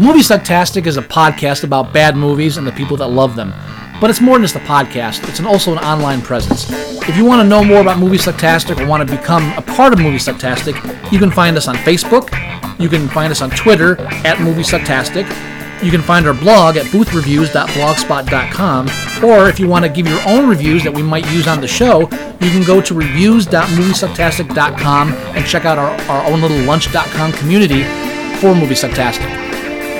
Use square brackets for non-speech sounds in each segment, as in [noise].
Movie Sucktastic is a podcast about bad movies and the people that love them. But it's more than just a podcast, it's an, also an online presence. If you want to know more about Movie Sucktastic or want to become a part of Movie Sucktastic, you can find us on Facebook, you can find us on Twitter at Movie Sucktastic, you can find our blog at boothreviews.blogspot.com, or if you want to give your own reviews that we might use on the show, you can go to reviews.moviesucktastic.com and check out our, our own little lunch.com community for Movie Sucktastic.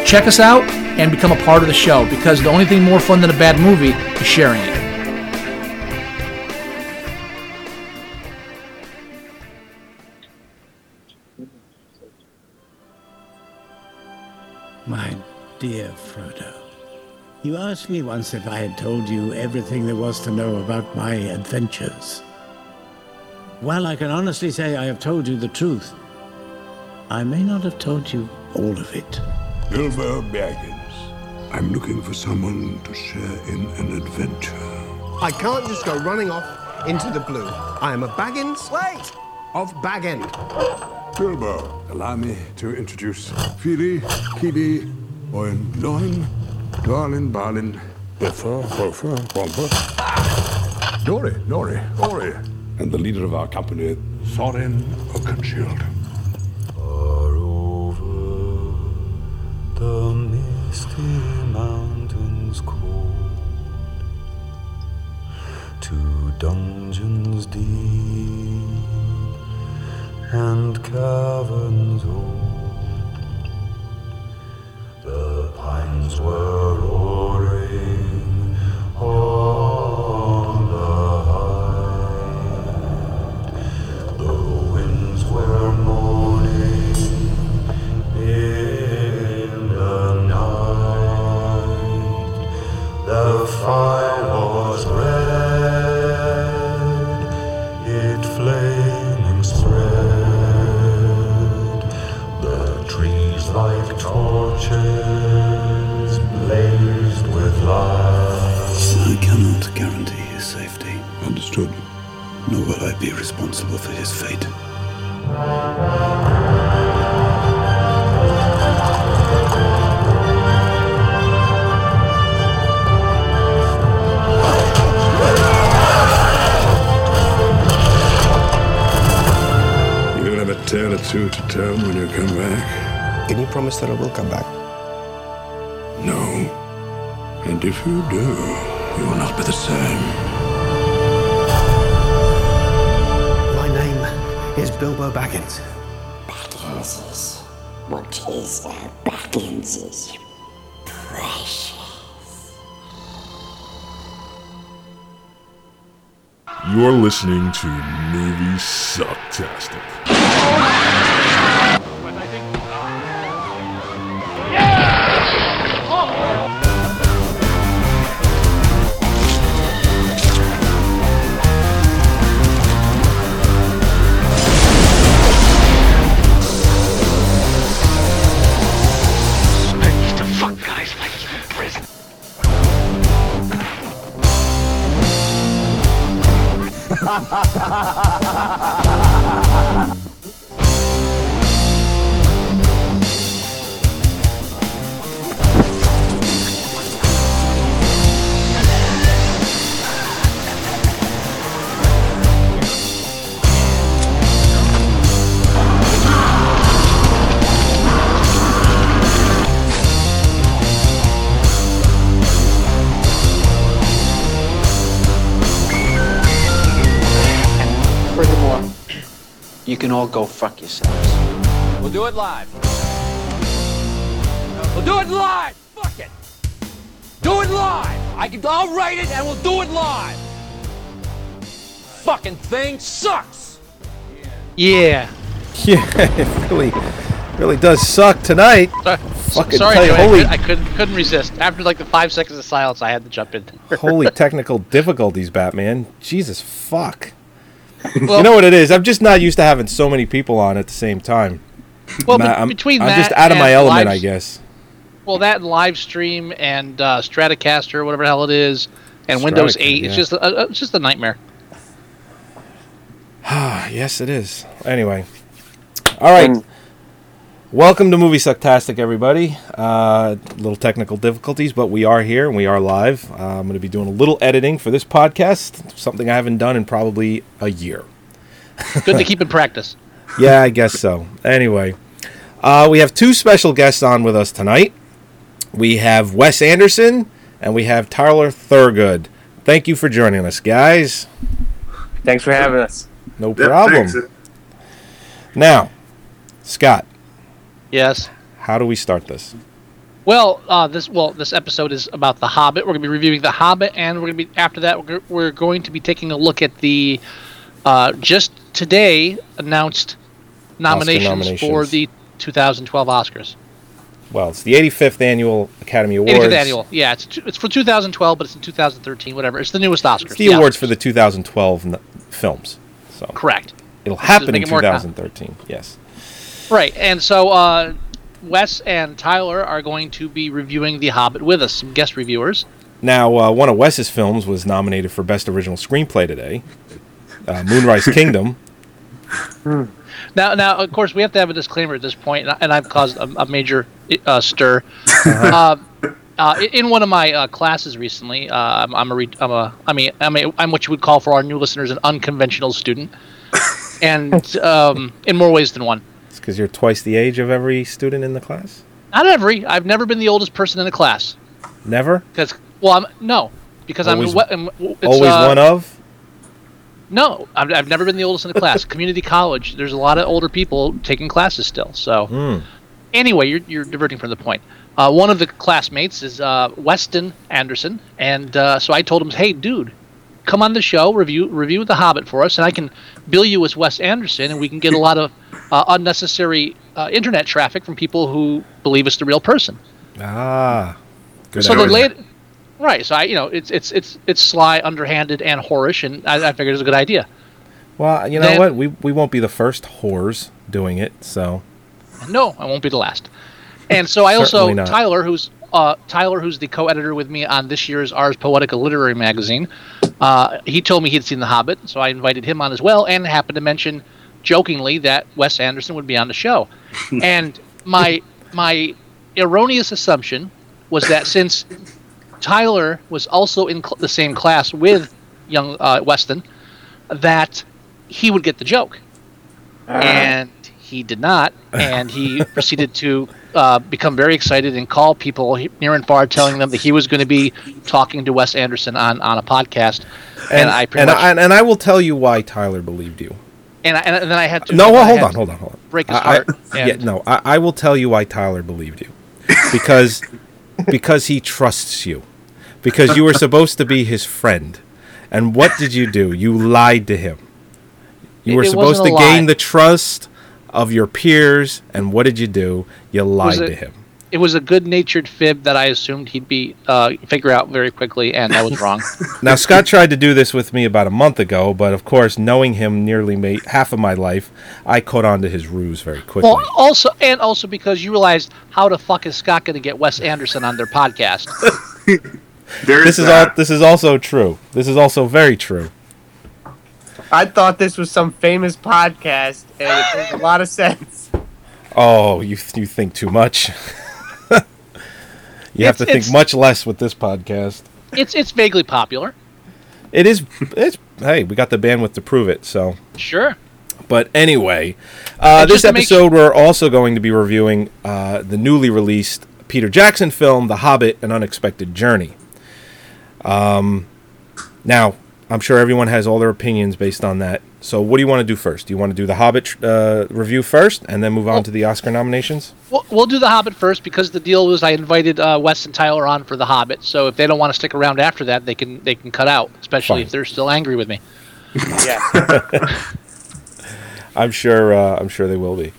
Check us out and become a part of the show because the only thing more fun than a bad movie is sharing it. You asked me once if I had told you everything there was to know about my adventures. While I can honestly say I have told you the truth, I may not have told you all of it. Bilbo Baggins. I'm looking for someone to share in an adventure. I can't just go running off into the blue. I am a Baggins. Wait! Of Bag End. Bilbo, allow me to introduce Fili, Kili, Oin, Gloin, Dwalin, Balin, Bifur, Bofur, Bombur, Dori, Nori, Ori, and the leader of our company, Thorin Oakenshield. Far over the misty mountains cold, to dungeons deep and caverns old, the pines were roaring. On be responsible for his fate. You'll have a tale or two to tell when you come back. Can you promise that I will come back? No. And if you do, you will not be the same. Bilbo Baggins. Bagginses. What is a Bagginses? Precious. You're listening to Movie Sucktastic. All go fuck yourselves. We'll do it live. We'll do it live. Fuck it. Do it live. I can. I'll write it and we'll do it live. Fucking thing sucks. Yeah. Yeah, [laughs] it really, really does suck tonight. Fucking Sorry, tell you, Joey, I holy, could- I, couldn't couldn't resist. After like the five seconds of silence, I had to jump in. [laughs] holy technical difficulties, Batman. Jesus fuck. Well- [laughs] you know what it is? I'm just not used to having so many people on at the same time. Well, I'm, be- I'm- between I'm that just out of my element, live- I guess. Well, that live stream and uh, Stratocaster, whatever the hell it is, and Windows Stratocaster, 8, it's just a, a- it's just a nightmare. Ah [sighs] yes, it is. Anyway, all right. Welcome to Movie Sucktastic, everybody. Uh, little technical difficulties, but we are here and we are live. Uh, I'm going to be doing a little editing for this podcast, something I haven't done in probably a year. [laughs] Good to keep in practice. yeah, I guess so. Anyway, uh, we have two special guests on with us tonight. We have Wes Anderson and we have Tyler Thurgood. Thank you for joining us, guys. Thanks for having us. No problem. thanks. Now, Scott, Yes. how do we start this? Well, uh, this well, this episode is about The Hobbit. We're going to be reviewing The Hobbit, and we're going to be after that. We're, we're going to be taking a look at the uh, just today announced nominations, for the 2012 Oscars. Well, it's the 85th annual Academy Awards. 85th annual. Yeah, it's it's for 2012, but it's in 2013. Whatever. It's the newest Oscars. It's the awards for the 2012 n- films. So Correct. It'll happen in make it more com- 2013. Yes. Right, and so uh, Wes and Tyler are going to be reviewing The Hobbit with us, some guest reviewers. Now, uh, one of Wes's films was nominated for Best Original Screenplay today. Uh, Moonrise [laughs] Kingdom. Now, now, of course, we have to have a disclaimer at this point, and I- and I've caused a, a major uh, stir. uh, uh, in one of my uh, classes recently, uh, I'm, I'm a, re- I'm a, I mean, I'm, a, I'm what you would call for our new listeners an unconventional student, and um, in more ways than one. It's because you're twice the age of every student in the class. Not every. I've never been the oldest person in the class Never. because, well, I'm no, because Always- I'm, we- I'm it's, Always uh, one of. No, I've, I've never been the oldest in the class. Community college, there's a lot of older people taking classes still. So, Hmm. anyway, you're, you're diverting from the point. Uh, one of the classmates is uh, Weston Anderson, and uh, so I told him, "Hey, dude, come on the show, review review The Hobbit for us, and I can bill you as Wes Anderson, and we can get a lot of uh, unnecessary uh, internet traffic from people who believe it's the real person." Ah. Good so the late, right? So I, you know, it's it's it's it's sly, underhanded, and whorish, and I, I figured it was a good idea. Well, you know Then- what? We we won't be the first whores doing it. So No, I won't be the last. And so I also. Tyler, who's uh, Tyler, who's the co-editor with me on this year's Ars Poetica literary magazine. Uh, he told me he'd seen The Hobbit, so I invited him on as well, and happened to mention jokingly that Wes Anderson would be on the show. [laughs] and my my erroneous assumption was that since Tyler was also in cl- the same class with young uh, Weston, that he would get the joke and he did not. And he [laughs] proceeded to uh, become very excited and call people near and far, telling them that he was going to be talking to Wes Anderson on, on a podcast. And, I and, much, I, and I will tell you why Tyler believed you. and, I, and then I had to. No, well, hold on, hold on, hold on. Break his I- I- heart. [laughs] yeah, no, I, I will tell you why Tyler believed you, because because he trusts you, because you were supposed to be his friend, and what did you do? You lied to him. You It- were supposed to wasn't gain the trust of your peers, and what did you do? You lied a- to him. It was a good-natured fib that I assumed he'd be uh, figure out very quickly, and I was wrong. [laughs] Now Scott tried to do this with me about a month ago, but of course, knowing him nearly ma- half of my life, I caught on to his ruse very quickly. Well, also, and also because you realized how the fuck is Scott going to get Wes Anderson on their podcast? [laughs] this is all. This is also true. This is also very true. I thought this was some famous podcast, and it makes a lot of sense. Oh, you you think too much. [laughs] you have It's- to think much less with this podcast. it's it's vaguely popular. It is. It's hey, we got the bandwidth to prove it. So, Sure. but anyway, uh, this just to make episode we're also going to be reviewing uh, the newly released Peter Jackson film, The Hobbit: An Unexpected Journey. Um, now I'm sure everyone has all their opinions based on that. So, what do you want to do first? Do you want to do the Hobbit uh, review first, and then move on to the Oscar nominations? We'll, we'll do The Hobbit first because the deal was I invited uh, Wes and Tyler on for The Hobbit. So if they don't want to stick around after that, they can they can cut out, especially Fine. if they're still angry with me. Yeah, [laughs] I'm sure. Uh, I'm sure they will be.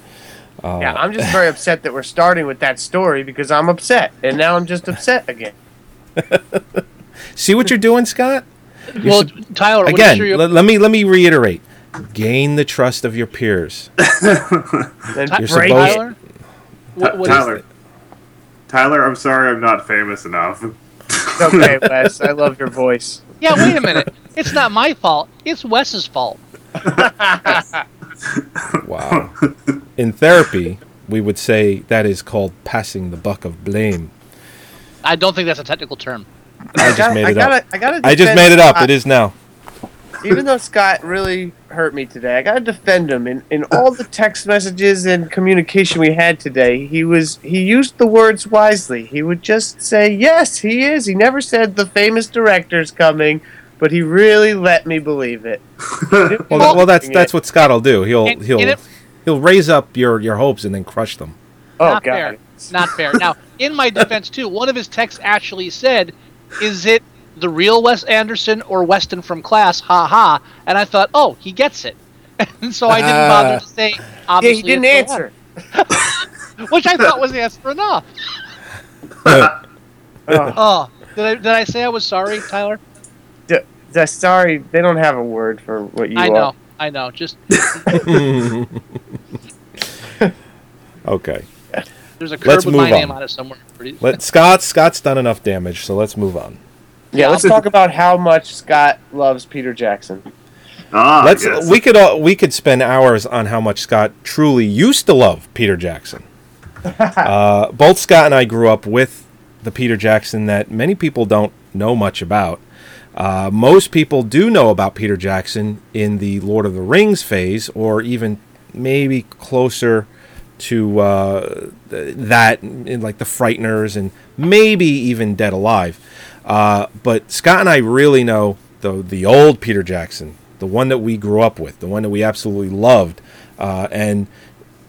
Uh, yeah. I'm just very upset that we're starting with that story because I'm upset, and now I'm just upset again. [laughs] See what you're doing, Scott? You're well, sup- Tyler, again, is your- let, let me let me reiterate: gain the trust of your peers. [laughs] Then You're break supposed- Tyler, what, what is Tyler. Tyler, I'm sorry I'm not famous enough. Okay, [laughs] Wes. I love your voice. Yeah, wait a minute. It's not my fault. It's Wes's fault. [laughs] Wow. In therapy, we would say that is called passing the buck of blame. I don't think that's a technical term. I just gotta- made I it up. gotta- I gotta I just made it up. Scott. It is now. Even though Scott really hurt me today, I gotta defend him. In in all the text messages and communication we had today, he was he used the words wisely. He would just say, "Yes, he is." He never said the famous director's coming, but he really let me believe it. [laughs] Well, well, that's that's what Scott'll do. He'll he'll and it- he'll raise up your your hopes and then crush them. Oh not fair. Not fair. Now, in my defense too, one of his texts actually said, "Is it the real Wes Anderson or Weston from Class?" Ha ha. And I thought, "Oh, he gets it," [laughs] and so I didn't uh, bother to say. Yeah, Obviously, he didn't it's answer. [laughs] which I thought was the answer enough. [laughs] Uh. Oh, did I did I say I was sorry, Tyler? D- d- sorry, they don't have a word for what you I are. know, I know. Just Okay. There's a curb Let's with my move name on. on it somewhere. Let [laughs] Scott Scott's done enough damage, so let's move on. Yeah, let's talk about how much Scott loves Peter Jackson. Ah, let's yes. we could all, we could spend hours on how much Scott truly used to love Peter Jackson. [laughs] uh, both Scott and I grew up with the Peter Jackson that many people don't know much about. Uh, most people do know about Peter Jackson in the Lord of the Rings phase, or even maybe closer to uh, that in like the Frighteners and maybe even Dead Alive. Uh, but Scott and I really know the the old Peter Jackson, the one that we grew up with, the one that we absolutely loved, uh, and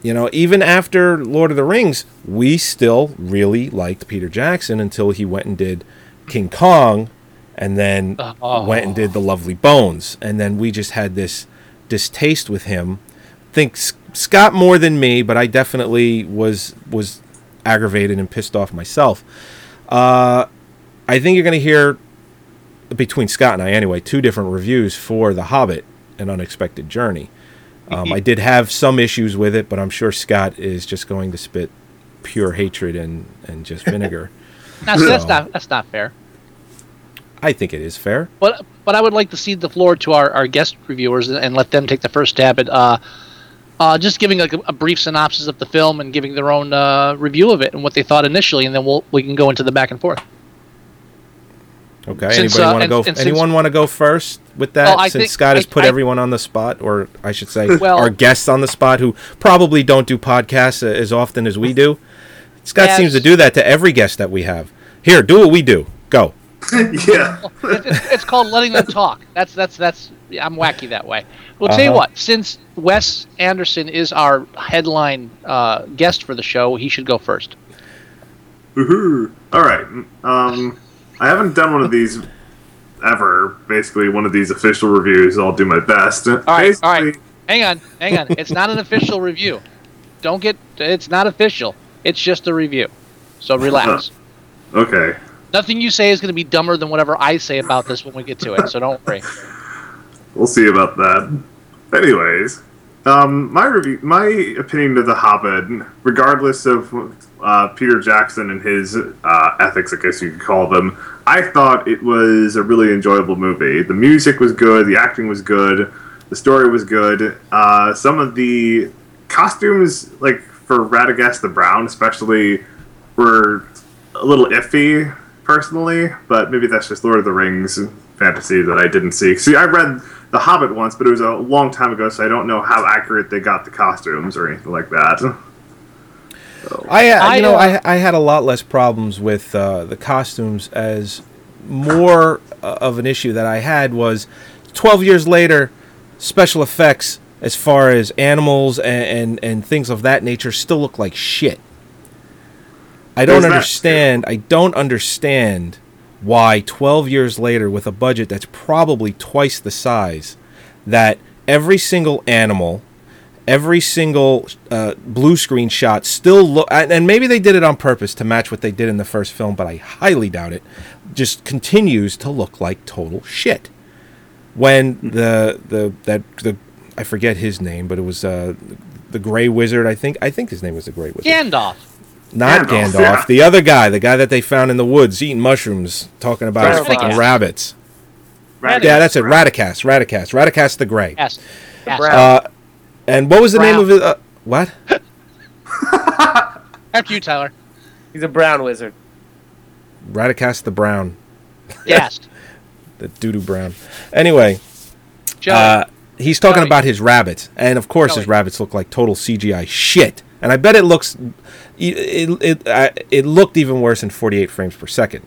you know, even after Lord of the Rings, we still really liked Peter Jackson until he went and did King Kong, and then Oh. went and did The Lovely Bones, and then we just had this distaste with him. Think S- Scott more than me, but I definitely was was aggravated and pissed off myself. Uh, I think you're going to hear between Scott and I anyway two different reviews for The Hobbit: An Unexpected Journey. Um, I did have some issues with it, but I'm sure Scott is just going to spit pure hatred and, and just [laughs] vinegar. Now, see, that's not that's not fair. I think it is fair. But but I would like to cede the floor to our, our guest reviewers and, and let them take the first stab at uh, uh, just giving like a, a brief synopsis of the film and giving their own uh, review of it and what they thought initially, and then we'll we can go into the back and forth. Okay. Since, Anybody uh, want to go? and anyone want to go first with that? Well, since think- Scott has I- put I- everyone on the spot, or I should say, [laughs] Well- our guests on the spot, who probably don't do podcasts uh, as often as we do. Scott seems to do that to every guest that we have. Here, do what we do. Go. [laughs] yeah. It- it's, it's called letting them talk. That's that's that's. I'm wacky that way. Well, tell you Uh-huh. what. Since Wes Anderson is our headline uh, guest for the show, he should go first. Woohoo! All right. Um, I haven't done one of these ever. Basically, one of these official reviews. I'll do my best. All right, all right. Hang on, hang on. It's not an official review. Don't get. It's not official. It's just a review. So relax. [laughs] Okay. Nothing you say is going to be dumber than whatever I say about this when we get to it. So don't worry. [laughs] We'll see about that. Anyways, um, my review, my opinion of The Hobbit, regardless of uh, Peter Jackson and his uh, ethics, I guess you could call them, I thought it was a really enjoyable movie. The music was good, the acting was good, the story was good. Uh, some of the costumes, like for Radagast the Brown, especially, were a little iffy personally, but maybe that's just Lord of the Rings fantasy that I didn't see. See, I read The Hobbit once, but it was a long time ago, so I don't know how accurate they got the costumes or anything like that. I, uh, I, you know, uh, I, I had a lot less problems with uh, the costumes as more uh, of an issue that I had was 12 years later, special effects as far as animals and, and, and things of that nature still look like shit. I don't There's that, understand. I don't understand why 12 years later, with a budget that's probably twice the size, that every single animal, every single uh, blue screen shot still look, and and maybe they did it on purpose to match what they did in the first film, but I highly doubt it. Just continues to look like total shit. When the the that the I forget his name, but it was uh, the Gray Wizard. I think I think his name was the Gray Wizard. Gandalf. Not Gandalf, Gandalf, yeah. the other guy, the guy that they found in the woods eating mushrooms, talking about his fucking rabbits. Radagast. Yeah, that's it. Radicast, Radicast, Radicast the Gray. Yes. yes. Uh, and what was the name of it? Uh, what? [laughs] After you, Tyler. He's a brown wizard. Radicast the Brown. Gassed. [laughs] the doo-doo brown. Anyway, uh, he's talking Joey. about his rabbits, and of course his rabbits look like total CGI shit. And I bet it looks, it it it, uh, it looked even worse in 48 frames per second.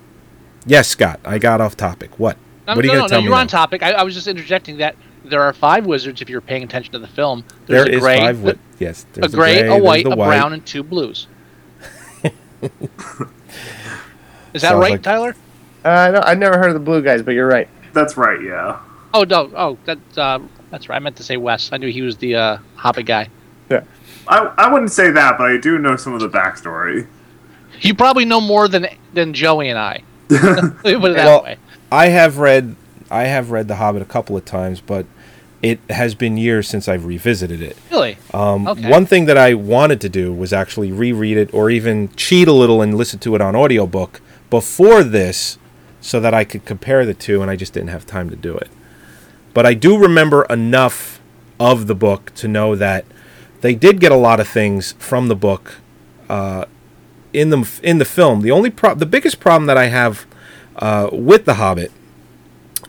Yes, Scott, I got off topic. What? No, what are you no, going no, to tell no, me? you're now? on topic. I, I was just interjecting that there are five wizards if you're paying attention to the film. There's is a gray, five. Wi- yes, a there's the gray, gray, a white, the a white. brown, and two blues. [laughs] Is that Sounds right, like- Tyler? Uh, no, I've never heard of the blue guys, but you're right. That's right. Yeah. Oh no, oh that's uh, that's right. I meant to say Wes. I knew he was the uh, Hobbit guy. I, I wouldn't say that, but I do know some of the backstory. You probably know more than than Joey and I. [laughs] Put it that well, way. I have read I have read The Hobbit a couple of times, but it has been years since I've revisited it. Really? Um, Okay. One thing that I wanted to do was actually reread it or even cheat a little and listen to it on audiobook before this so that I could compare the two, and I just didn't have time to do it. But I do remember enough of the book to know that they did get a lot of things from the book uh, in the in the film. The only pro- the biggest problem that I have uh, with The Hobbit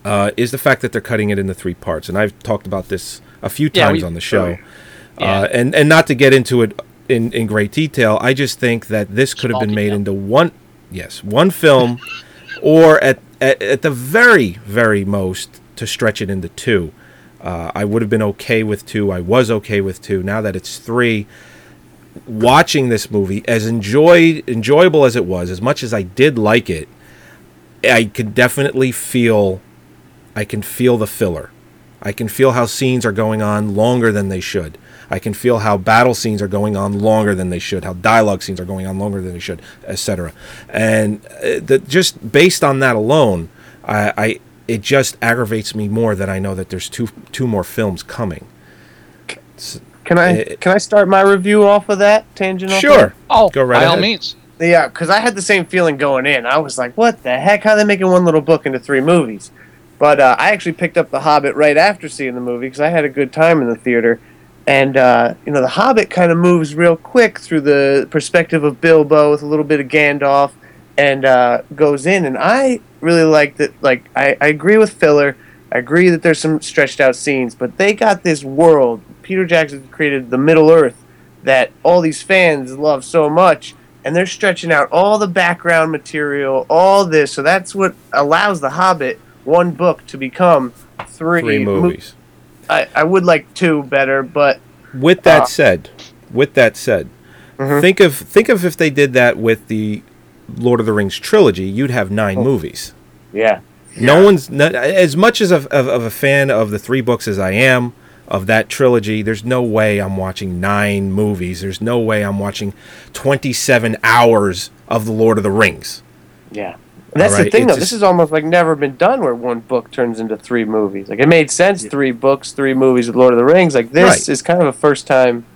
uh, is the fact that they're cutting it into three parts, and I've talked about this a few Yeah, times we- on the show. Yeah. Uh, and and not to get into it in, in great detail, I just think that this could have been made into one, yes, one film, [laughs] or at, at at the very very most to stretch it into two. Uh, I would have been okay with two. I was okay with two. Now that it's three, watching this movie, as enjoyed enjoyable as it was, as much as I did like it, I could definitely feel I can feel the filler. I can feel how scenes are going on longer than they should. I can feel how battle scenes are going on longer than they should, how dialogue scenes are going on longer than they should, etc. And uh, that just based on that alone, I, I it just aggravates me more that I know that there's two two more films coming. It's- Can I Eh, can I start my review off of that tangent? Sure. that? Oh, Go right by all means. Yeah, because I had the same feeling going in. I was like, "What the heck? How are they making one little book into three movies?" But uh, I actually picked up The Hobbit right after seeing the movie because I had a good time in the theater. And uh, you know, The Hobbit kind of moves real quick through the perspective of Bilbo with a little bit of Gandalf, and uh, goes in. And I really like that. Like, I, I agree with filler. I agree that there's some stretched out scenes, but they got this world. Peter Jackson created the Middle Earth that all these fans love so much and they're stretching out all the background material, all this. So that's what allows The Hobbit one book to become three, Three mo- movies. I, I would like two better, but With that Uh, said, with that said, Mhm. think of think of if they did that with the Lord of the Rings trilogy, you'd have nine Oh. movies. yeah, No one's no, as much as of, of, of a fan of the three books as I am of that trilogy. There's no way I'm watching nine movies. There's no way I'm watching 27 hours of the Lord of the Rings. yeah. And that's All the thing, it though. just- This has almost like never been done, where one book turns into three movies. Like it made sense, three books, three movies with Lord of the Rings. Like this Right. is kind of a first time.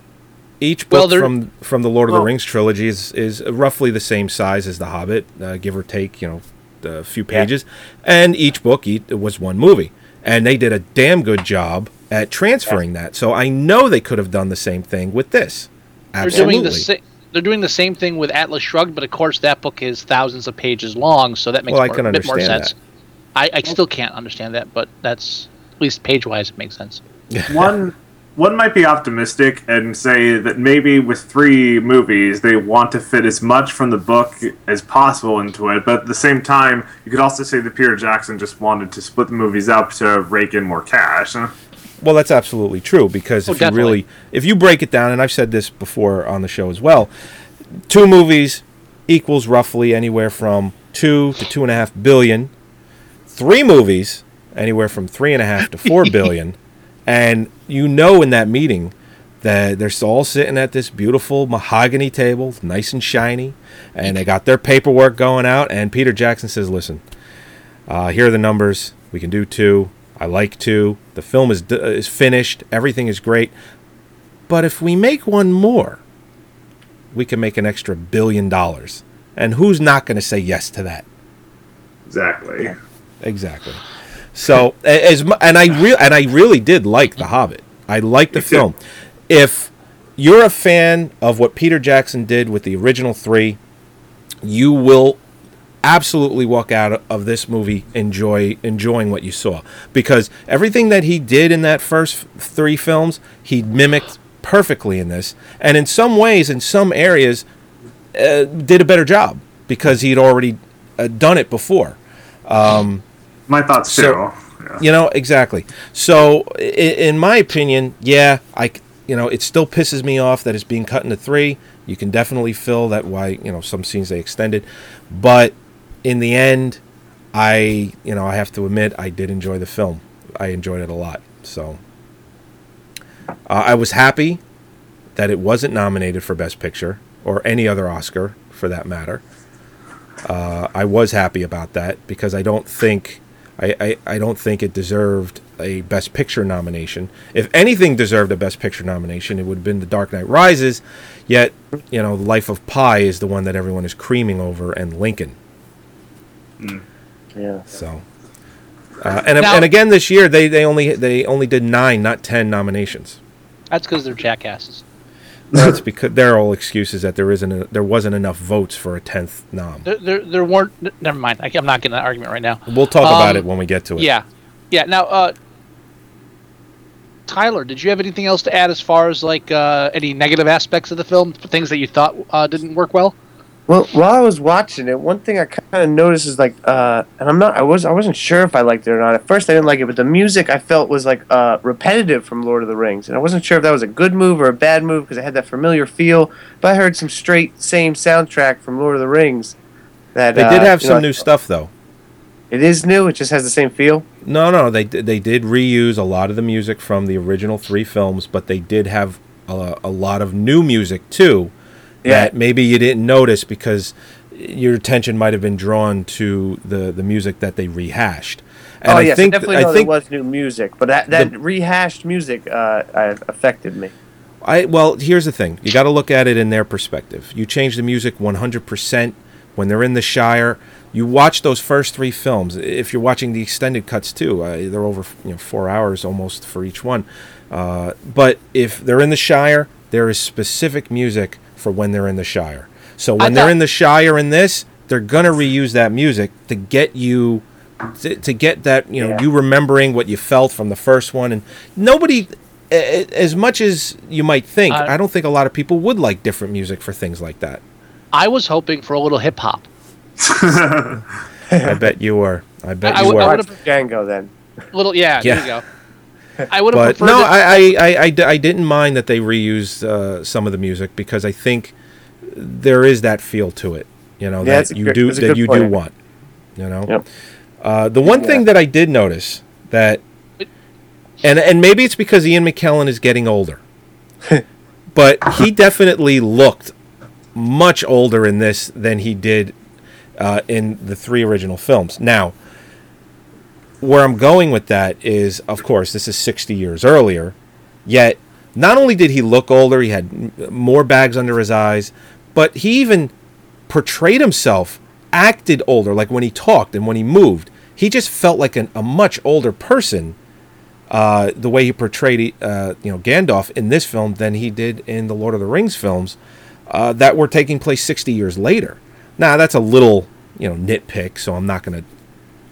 Each book there- from from the Lord of Well- the Rings trilogy is is roughly the same size as the Hobbit, uh, give or take, you know, a few Yeah. pages. And each book each, was one movie, and they did a damn good job at transferring that. So I know they could have done the same thing with this. They're Absolutely. doing the sa- they're doing the same thing with Atlas Shrugged, but of course that book is thousands of pages long, so that makes Well, more, a bit more understand sense. I, I still can't understand that, but that's at least page wise it makes sense. [laughs] one one might be optimistic and say that maybe with three movies they want to fit as much from the book as possible into it but at the same time you could also say that peter jackson just wanted to split the movies up to rake in more cash. Well, that's absolutely true because Oh, if you really, if you break it down, and I've said this before on the show as well, two movies equals roughly anywhere from two to two and a half billion. Three movies, anywhere from three and a half to four [laughs] billion, and you know in that meeting that they're all sitting at this beautiful mahogany table, nice and shiny, and they got their paperwork going out. And Peter Jackson says, "Listen, uh, here are the numbers. We can do two. I like two. The film is d- is finished. Everything is great. But if we make one more, we can make an extra billion dollars. And who's not going to say yes to that? exactly Exactly. So as and I real and I really did like The Hobbit. I liked the film. If you're a fan of what Peter Jackson did with the original three, you will absolutely walk out of this movie enjoy enjoying what you saw because everything that he did in that first three films he mimicked perfectly in this and in some ways in some areas uh, did a better job because he'd already uh, done it before um, my thoughts so, too you know exactly so in, in my opinion yeah i you know it still pisses me off that it's being cut into three you can definitely fill that why you know some scenes they extended but in the end, I you know I have to admit I did enjoy the film. I enjoyed it a lot. So uh, I was happy that it wasn't nominated for Best Picture or any other Oscar for that matter. Uh, I was happy about that because I don't think I, I, I don't think it deserved a Best Picture nomination. If anything deserved a Best Picture nomination, it would have been The Dark Knight Rises. Yet, you know, Life of Pi is the one that everyone is creaming over, and Lincoln. Mm. Yeah. So, uh, and Now- and again this year they, they only they only did nine, not ten nominations. That's because they're jackasses. That's because they're all excuses that there isn't a, there wasn't enough votes for a tenth nom. There, there, there weren't. Never mind. I, am not getting that argument right now. We'll talk about Um, it when we get to it. Yeah, yeah. Now, uh, Tyler, did you have anything else to add as far as like uh, any negative aspects of the film, things that you thought uh, didn't work well? Well, while I was watching it, one thing I kind of noticed is like, uh, and I'm not, I was, I wasn't sure if I liked it or not. At first, I didn't like it, but the music I felt was like uh, repetitive from Lord of the Rings, and I wasn't sure if that was a good move or a bad move because it had that familiar feel. But I heard some straight same soundtrack from Lord of the Rings. That They did uh, have some know, new stuff though. It is new. It just has the same feel. No, no, they they did reuse a lot of the music from the original three films, but they did have a, a lot of new music too. Yeah. That maybe you didn't notice because your attention might have been drawn to the the music that they rehashed. And oh I yes, think I definitely I know think there was new music, but that, that rehashed music uh, uh, affected me. I well, here's the thing. You got to look at it in their perspective. You change the music 100% when they're in the Shire. You watch those first three films. If you're watching the extended cuts too, uh, they're over you know four hours almost for each one. Uh, but if they're in the Shire, there is specific music for when they're in the Shire. So when they're in the Shire in this, they're gonna reuse that music to get you to, to get that you know you remembering what you felt from the first one. And nobody, a- a- as much as you might think, Uh, I don't think a lot of people would like different music for things like that. I was hoping for a little hip hop. [laughs] I bet you were. I bet I you would- I were. would've- Django then. Little, yeah, Yeah. there you go. I would have but preferred. no, it- I, I, I, I d- I didn't mind that they reused uh, some of the music because I think there is that feel to it. You know Yeah, that you good- do that good you do want. You know. Yep. Uh, the one thing that I did notice that, and and maybe it's because Ian McKellen is getting older, [laughs] but he definitely looked much older in this than he did uh, in the three original films. Now, where I'm going with that is, of course, this is 60 years earlier. Yet, not only did he look older, he had more bags under his eyes, but he even portrayed himself, acted older. Like when he talked and when he moved, he just felt like an, a much older person. Uh, the way he portrayed, uh, you know, Gandalf in this film than he did in the Lord of the Rings films uh, that were taking place 60 years later. Now that's a little, you know, nitpick, so I'm not going to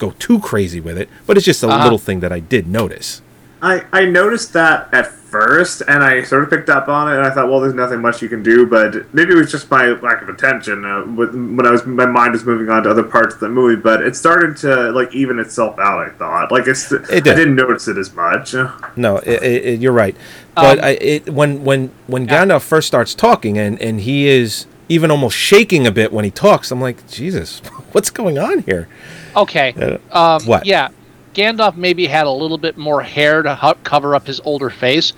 go too crazy with it, but it's just a Uh-huh. little thing that I did notice. I, I noticed that at first, and I sort of picked up on it, and I thought, well, there's nothing much you can do, but maybe it was just my lack of attention uh, with, when I was my mind was moving on to other parts of the movie. But it started to like even itself out. I thought, like it's, It I did. didn't notice it as much. No, it, it, it- you're right. But Um, I, it, when when when Gandalf first starts talking and and he is even almost shaking a bit when he talks, I'm like, Jesus, [laughs] what's going on here? Okay. Uh, Um, what? Yeah, Gandalf maybe had a little bit more hair to hu- cover up his older face,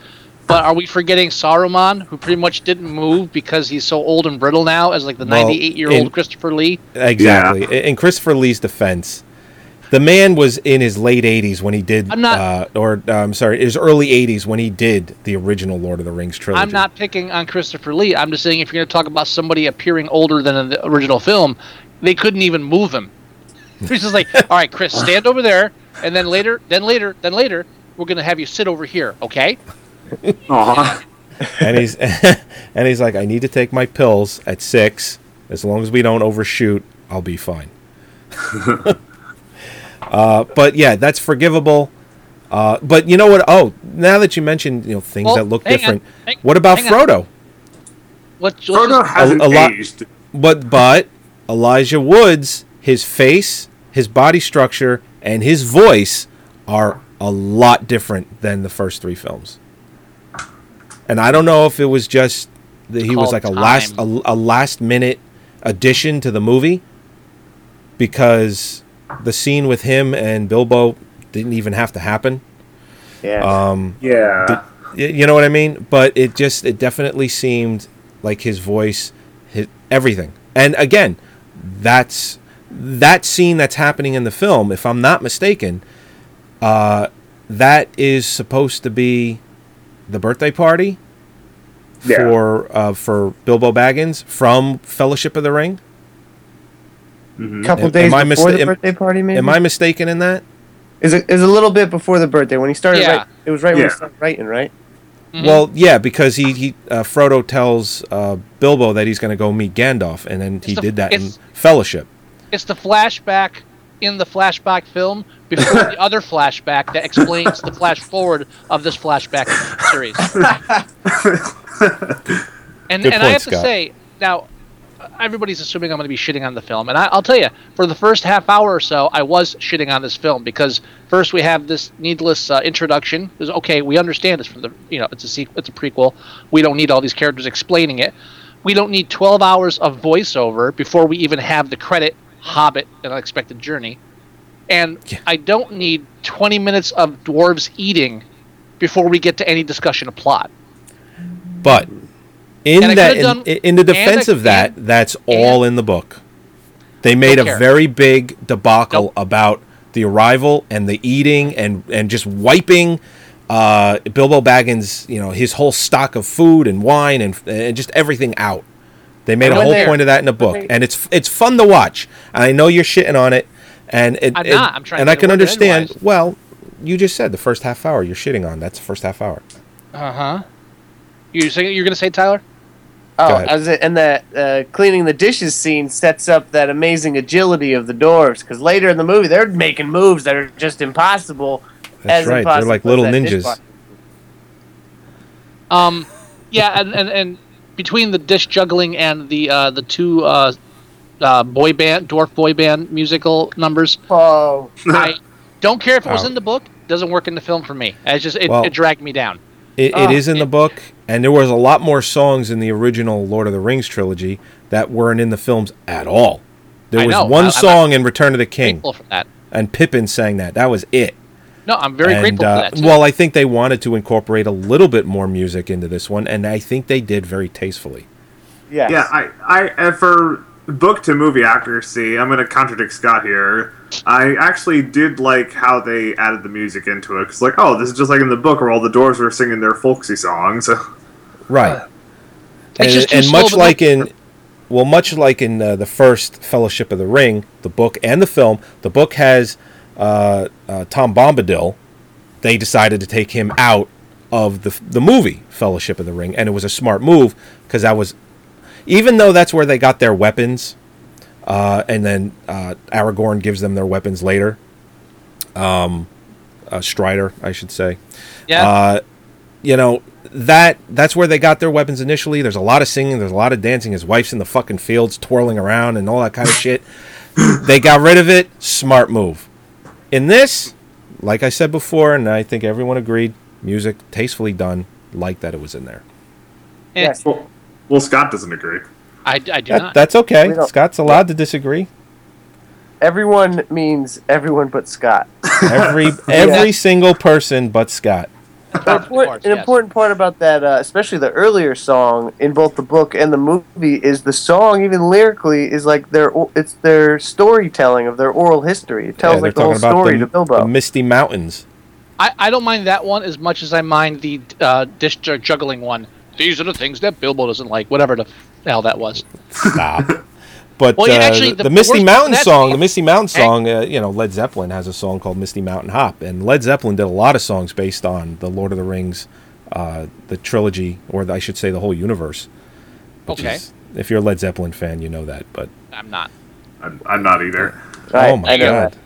but are we forgetting Saruman, who pretty much didn't move because he's so old and brittle now, as like the Well, 98 year in- old Christopher Lee? Exactly. In In Christopher Lee's defense, the man was in his late 80s when he did, I'm not- uh, or uh, I'm sorry, his early 80s when he did the original Lord of the Rings trilogy. I'm not picking on Christopher Lee. I'm just saying if you're going to talk about somebody appearing older than in the original film, they couldn't even move him. [laughs] He's just like, all right, Chris, stand over there, and then later, then later, then later, we're going to have you sit over here, okay? Aw. and he's [laughs] and he's like, I need to take my pills at six. As long as we don't overshoot, I'll be fine. [laughs] uh, but yeah, that's forgivable. Uh, but you know what? Oh, now that you mentioned you know things Well, that look hang on, different, hang- what about hang on. Frodo? What, Frodo hasn't a, a lot, aged. but but Elijah Woods, his face, his body structure, and his voice are a lot different than the first three films. And I don't know if it was just that he was like a last a, a last minute addition to the movie because the scene with him and Bilbo didn't even have to happen. Yeah. Um, Yeah. y- you know what I mean? But it just it definitely seemed like his voice, his everything. And again, that's that scene that's happening in the film. If I'm not mistaken, uh, that is supposed to be the birthday party Yeah. for uh, for Bilbo Baggins from Fellowship of the Ring. A couple Am- days am I before mista- the am- birthday party, maybe. Am I mistaken in that? Is it is a little bit before the birthday when he started? Yeah. Write, it was right when he started writing, right? Well, yeah, because he he uh, Frodo tells uh, Bilbo that he's going to go meet Gandalf, and then he the- did that in Fellowship. It's the flashback in the flashback film before the other flashback that explains the flash forward of this flashback series. and Good and I point, have to say now, everybody's assuming I'm going to be shitting on the film, and I, I'll tell you, for the first half hour or so, I was shitting on this film because first we have this needless uh, introduction. It's okay, we understand it's from the you know it's a sequel, it's a prequel. We don't need all these characters explaining it. We don't need 12 hours of voiceover before we even have the credit Hobbit: An Unexpected Journey, and I don't need 20 minutes of dwarves eating before we get to any discussion of plot. But in And that, in, done- in the and I- defense of that, that's all in the book. They made a care. very big debacle about the arrival and the eating and and just wiping uh, Bilbo Baggins, you know, his whole stock of food and wine and and just everything out. They made a whole they're- point of that in the book, they- and it's it's fun to watch. And I know you're shitting on it, and it, I'm it- not. I'm trying and to I can understand. edgewise. Well, you just said the first half hour you're shitting on. That's the first half hour. Uh huh. You say you're going to say Tyler? Oh, Go ahead. as it, and the uh, cleaning the dishes scene sets up that amazing agility of the dwarves. Because later in the movie, they're making moves that are just impossible. That's as right. They're like little ninjas. Um, yeah, and, and, and between the dish juggling and the uh, the two uh, uh, boy band, dwarf boy band musical numbers, oh, I [laughs] don't care if it was Oh. in the book. Doesn't work in the film for me. It's just it, Well- it dragged me down. It, Oh, it is in the book, and there was a lot more songs in the original Lord of the Rings trilogy that weren't in the films at all. There I was know. one I- I'm song in Return of the King, for that. and Pippin sang that. That was it. No, I'm very and, grateful uh, for that. Too. Well, I think they wanted to incorporate a little bit more music into this one, and I think they did very tastefully. Yes. Yeah, I, I, for book to movie accuracy, I'm going to contradict Scott here. I actually did like how they added the music into it. Because, like, oh, this is just like in the book where all the dwarves were singing their folksy songs. [laughs] Right. It's and and much like in well much like in uh, the first fellowship of the ring the book and the film the book has uh, uh, tom bombadil they decided to take him out of the, the movie fellowship of the ring and it was a smart move because that was even though that's where they got their weapons uh, and then uh, aragorn gives them their weapons later um, uh, strider i should say Yeah. uh, you know that that's where they got their weapons initially. There's a lot of singing, there's a lot of dancing. His wife's in the fucking fields twirling around and all that kind of shit. [laughs] they got rid of it. Smart move. In this, like I said before, and I think everyone agreed, music tastefully done. Like that it was in there. Eh, well, well, Scott doesn't agree. I, I do That- not. that's okay. Scott's allowed to disagree. Everyone means everyone but Scott. Every [laughs] every single person but Scott. An important, an important part about that, uh, especially the earlier song in both the book and the movie, is the song, even lyrically, is like their it's their storytelling of their oral history. It tells Yeah, like the whole story the, to Bilbo. the Misty Mountains. I, I don't mind that one as much as I mind the uh, dish juggling one. These are the things that Bilbo doesn't like. Whatever the hell that was. Stop. [laughs] But Well, yeah, uh, actually, the, the Misty worst Mountain song, the Misty Mountain song, uh, you know, Led Zeppelin has a song called Misty Mountain Hop, and Led Zeppelin did a lot of songs based on the Lord of the Rings uh, the trilogy, or I should say, the whole universe. Okay. is- if you're a Led Zeppelin fan, you know that. But I'm not. I'm, I'm not either. oh my I god,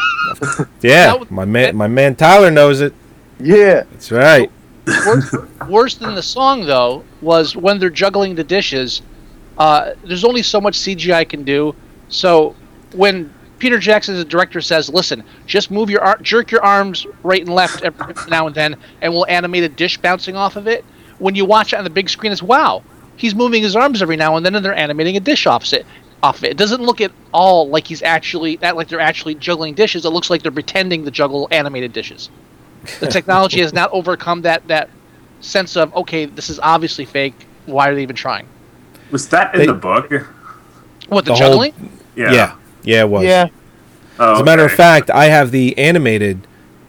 [laughs] yeah, my man, my man Tyler knows it. Yeah, that's right. Worse, worse than the song though was when they're juggling the dishes. Uh, there's only so much CGI can do. So when Peter Jackson, the director, says, "Listen, just move your ar- jerk your arms right and left every [laughs] now and then, and we'll animate a dish bouncing off of it." When you watch it on the big screen, it's wow, he's moving his arms every now and then, and they're animating a dish off it. Off of it. It doesn't look at all like he's actually that like they're actually juggling dishes. It looks like they're pretending to juggle animated dishes. The technology has not overcome that that sense of okay, this is obviously fake. Why are they even trying? Was that in They- the book? What the, The whole- juggling? Yeah. yeah, yeah, it was. Yeah. Oh, As a matter of fact, I have the animated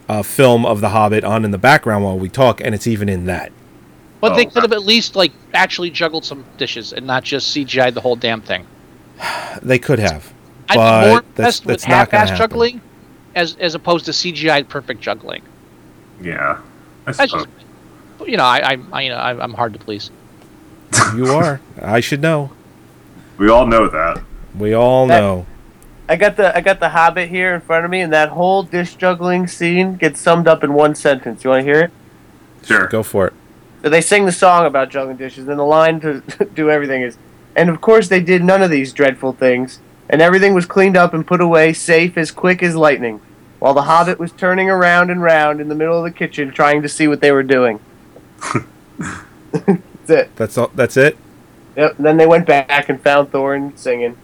uh, film of The Hobbit on in the background while we talk, and it's even in that. But they Oh, could have at least like actually juggled some dishes and not just CGI the whole damn thing. [sighs] They could have, I'm more but that's impressed with that's not half-ass juggling as as opposed to CGI perfect juggling. Yeah. I That's suppose. just, you know, I, I, I you know, I, I'm hard to please. You are. I should know. We all know that. We all That- know. I got the I got the Hobbit here in front of me, and that whole dish juggling scene gets summed up in one sentence. You want to hear it? Sure. Go for it. So they sing the song about juggling dishes, and the line to [laughs] do everything is, and of course they did none of these dreadful things, and everything was cleaned up and put away safe as quick as lightning, while the Hobbit was turning around and round in the middle of the kitchen trying to see what they were doing. [laughs] That's it. That's all. That's it. Yep. And then they went back and found Thorin singing,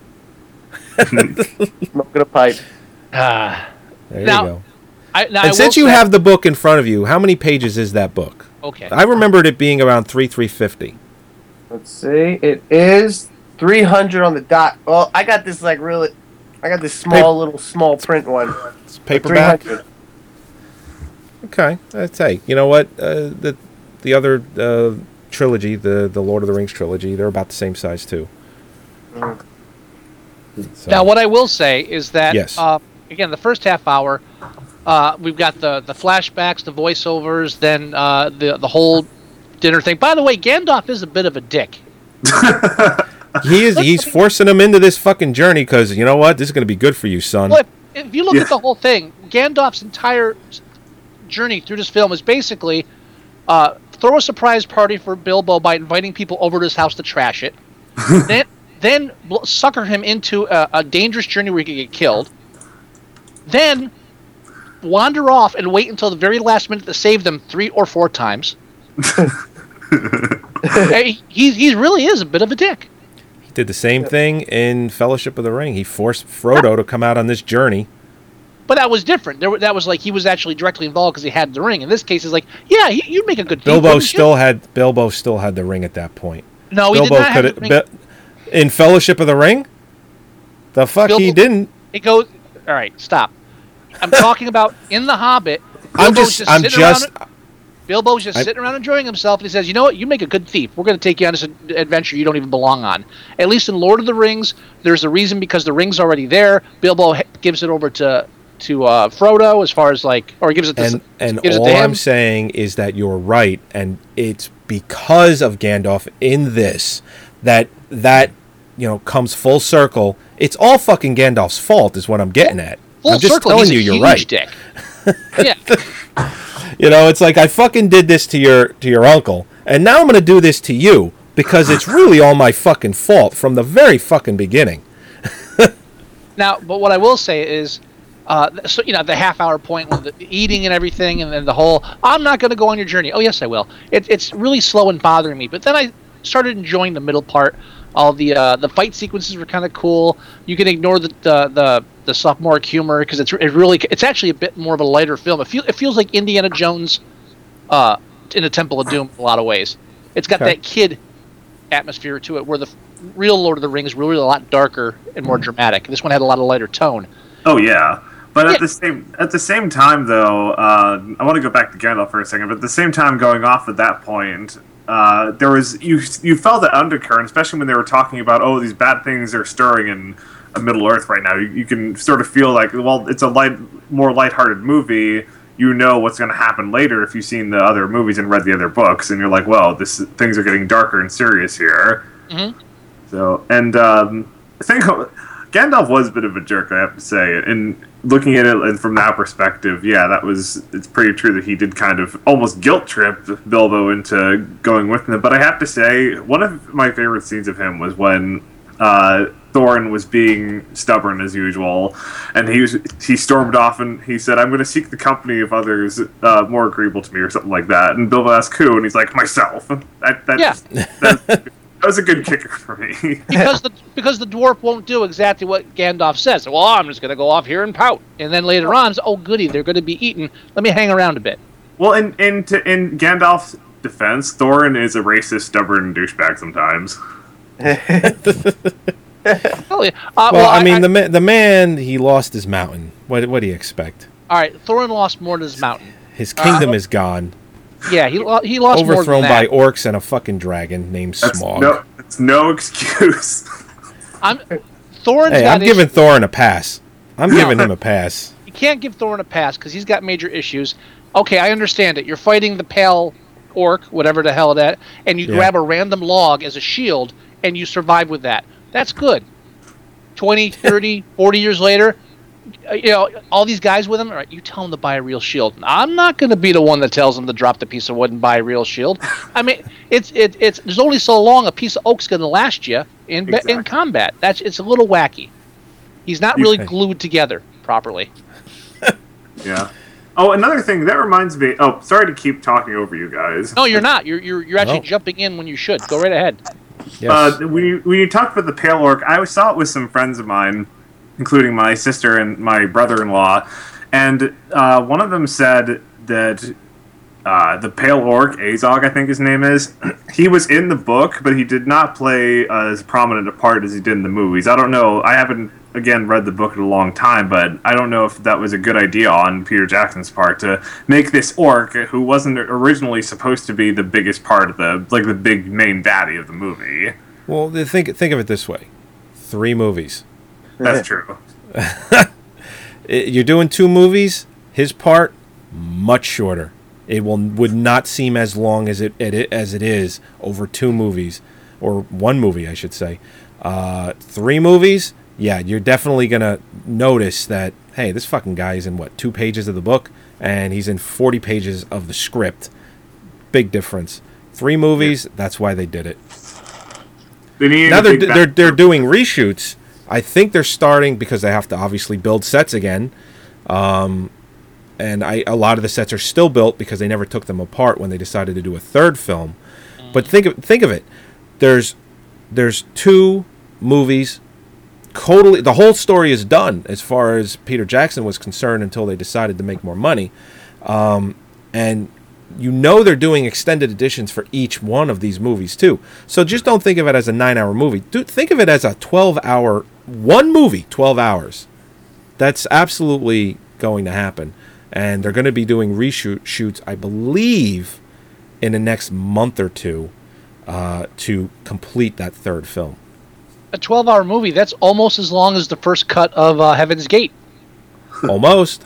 [laughs] smoking a pipe. Ah. There Now, you go. I, now And will since you say- have the book in front of you, how many pages is that book? okay, I remembered it being around three three fifty. Let's see. It is 300 on the dot. Well, I got this like really. I got this small little small print one. It's paperback. 300. Okay, that's hey. You know what? Uh, the the other uh, trilogy, the the Lord of the Rings trilogy, they're about the same size too. So, Now, what I will say is that, Yes. uh, again, the first half hour, uh, we've got the, the flashbacks, the voiceovers, then uh, the the whole dinner thing. By the way, Gandalf is a bit of a dick. [laughs] he is he's forcing him into this fucking journey because you know what? This is going to be good for you, son. Well, if, if you look Yeah. at the whole thing, Gandalf's entire journey through this film is basically uh, throw a surprise party for Bilbo by inviting people over to his house to trash it, [laughs] then then sucker him into a, a dangerous journey where he could get killed, then wander off and wait until the very last minute to save them three or four times. [laughs] Hey, he he really is a bit of a dick. He did the same thing in Fellowship of the Ring. He forced Frodo to come out on this journey. But that was different. There, that was like he was actually directly involved because he had the ring. In this case, it's like, yeah, he, you'd make a good. Bilbo wouldn't you? still had Bilbo still had the ring at that point. No, he did Bilbo not have ring. In Fellowship of the Ring. The fuck he didn't. It goes. All right, stop. I'm talking about in the Hobbit. [laughs] I'm Bilbo's just- I'm sitting just- around- Bilbo's just I- sitting around enjoying himself, and he says, "You know what? You make a good thief. We're going to take you on this adventure you don't even belong on." At least in Lord of the Rings, there's a reason because the ring's already there. Bilbo gives it over to to uh, Frodo as far as like, or he gives it to And and gives it all. I'm saying is that you're right, and it's because of Gandalf in this that that you know comes full circle. It's all fucking Gandalf's fault, is what I'm getting at. Full I'm just circle. telling he's you, a you're huge right. Dick. [laughs] yeah. You know, it's like I fucking did this to your to your uncle, and now I'm gonna do this to you because it's really all my fucking fault from the very fucking beginning. [laughs] Now, but what I will say is, uh, so you know, the half hour point with the eating and everything, and then the whole "I'm not going to go on your journey." Oh, yes, I will. It, it's really slow and bothering me. But then I started enjoying the middle part. All the uh, the fight sequences were kind of cool. You can ignore the the the, the sophomoric humor because it's it really it's actually a bit more of a lighter film. It feel it feels like Indiana Jones, uh, in a Temple of Doom in a lot of ways. It's got Okay. that kid atmosphere to it, where the real Lord of the Rings really a lot darker and more dramatic. This one had a lot of lighter tone. Oh yeah, but at the same at the same time though, uh, I want to go back to Gandalf for a second. But at the same time, going off at that point, uh, there was you you felt that undercurrent, especially when they were talking about oh these bad things are stirring in a Middle Earth right now. You, you can sort of feel like well it's a light more lighthearted movie. you know what's going to happen later if you've seen the other movies and read the other books, and you're like, well, this things are getting darker and serious here. Mhm. So, and um, I think [laughs] Gandalf was a bit of a jerk, I have to say. And looking at it and from that perspective, yeah, that was it's pretty true that he did kind of almost guilt trip Bilbo into going with him. But I have to say, one of my favorite scenes of him was when uh, Thorin was being stubborn as usual, and he was he stormed off and he said, "I'm going to seek the company of others uh, more agreeable to me," or something like that. And Bilbo asked who, and he's like, "Myself." That, that, Yeah. that, [laughs] that was a good kicker for me. [laughs] because the because the dwarf won't do exactly what Gandalf says. Well, I'm just going to go off here and pout, and then later on, oh goody, they're going to be eaten. Let me hang around a bit. Well, in in to, in Gandalf's defense, Thorin is a racist, stubborn douchebag sometimes. Hell [laughs] yeah. Uh, well, I mean, the ma- the man he lost his mountain. What what do you expect? all right, Thorin lost more than his mountain. His kingdom Uh, is gone, Yeah, he lo- he lost more overthrown than by orcs and a fucking dragon named That's Smaug. no, it's no excuse. [laughs] I'm Thorin's hey, I'm giving issues. Thorin a pass. I'm giving him a pass. You can't give Thorin a pass because he's got major issues. Okay, I understand it. You're fighting the pale orc, whatever the hell that, and you Yeah. grab a random log as a shield and you survive with that. That's good. 20, [laughs] 30, 40 years later, you know, all these guys with him, all right, you tell them to buy a real shield. I'm not going to be the one that tells them to drop the piece of wood and buy a real shield. [laughs] I mean, it's it, it's there's only so long a piece of oak's going to last you in ba- in combat. That's it's a little wacky. He's not really Okay. glued together properly. [laughs] yeah. Oh, another thing that reminds me. Oh, sorry to keep talking over you guys. No, you're not. You're you're, you're actually No. jumping in when you should. Go right ahead. Uh, when you when you talked about the pale orc, I saw it with some friends of mine, including my sister and my brother-in-law, and uh, one of them said that uh, the pale orc, Azog, I think his name is, [clears throat] he was in the book, but he did not play as prominent a part as he did in the movies. I don't know. I haven't again read the book in a long time, but I don't know if that was a good idea on Peter Jackson's part to make this orc, who wasn't originally supposed to be the biggest part of the like the big main baddie of the movie. Well, think think of it this way: three movies. That's true. [laughs] You're doing two movies. His part much shorter. It will would not seem as long as it, it as it is over two movies, or one movie, I should say. Uh, three movies. Yeah, you're definitely gonna notice that. Hey, this fucking guy is in what two pages of the book, and he's in forty pages of the script. Big difference. Three movies. That's why they did it. They now they're they're they're doing reshoots. I think they're starting because they have to obviously build sets again. Um, and I a lot of the sets are still built because they never took them apart when they decided to do a third film. But think of think of it. There's there's two movies totally the whole story is done as far as Peter Jackson was concerned until they decided to make more money. Um, and you know they're doing extended editions for each one of these movies too. So just don't think of it as a 9-hour movie. Do think of it as a 12-hour one movie, 12 hours. That's absolutely going to happen. And they're going to be doing reshoot shoots, I believe, in the next month or two uh, to complete that third film. A 12-hour movie. That's almost as long as the first cut of uh, Heaven's Gate. [laughs] Almost.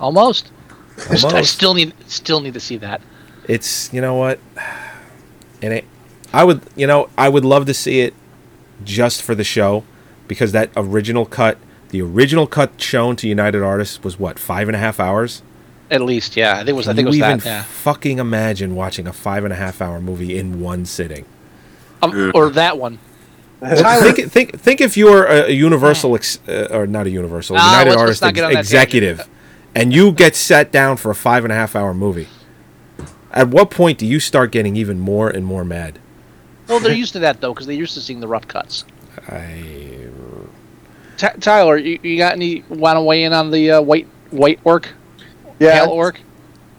Almost. [laughs] I st- I still need still need to see that. It's you know what, and [sighs] it, I would you know I would love to see it just for the show because that original cut, the original cut shown to United Artists was what five and a half hours. At least, yeah. I think it was. I Can think it was even that. Yeah. fucking imagine watching a five and a half hour movie in one sitting? Um, or that one. think, think, think if you're a, a Universal ex, uh, or not a Universal, No, United let's- let's Artists ex- on that executive, and you get sat down for a five and a half hour movie. At what point do you start getting even more and more mad? Well, they're used to that though, because they're used to seeing the rough cuts. I. T- Tyler, you, you got any want to weigh in on the uh, white white orc? Yeah, Pale orc.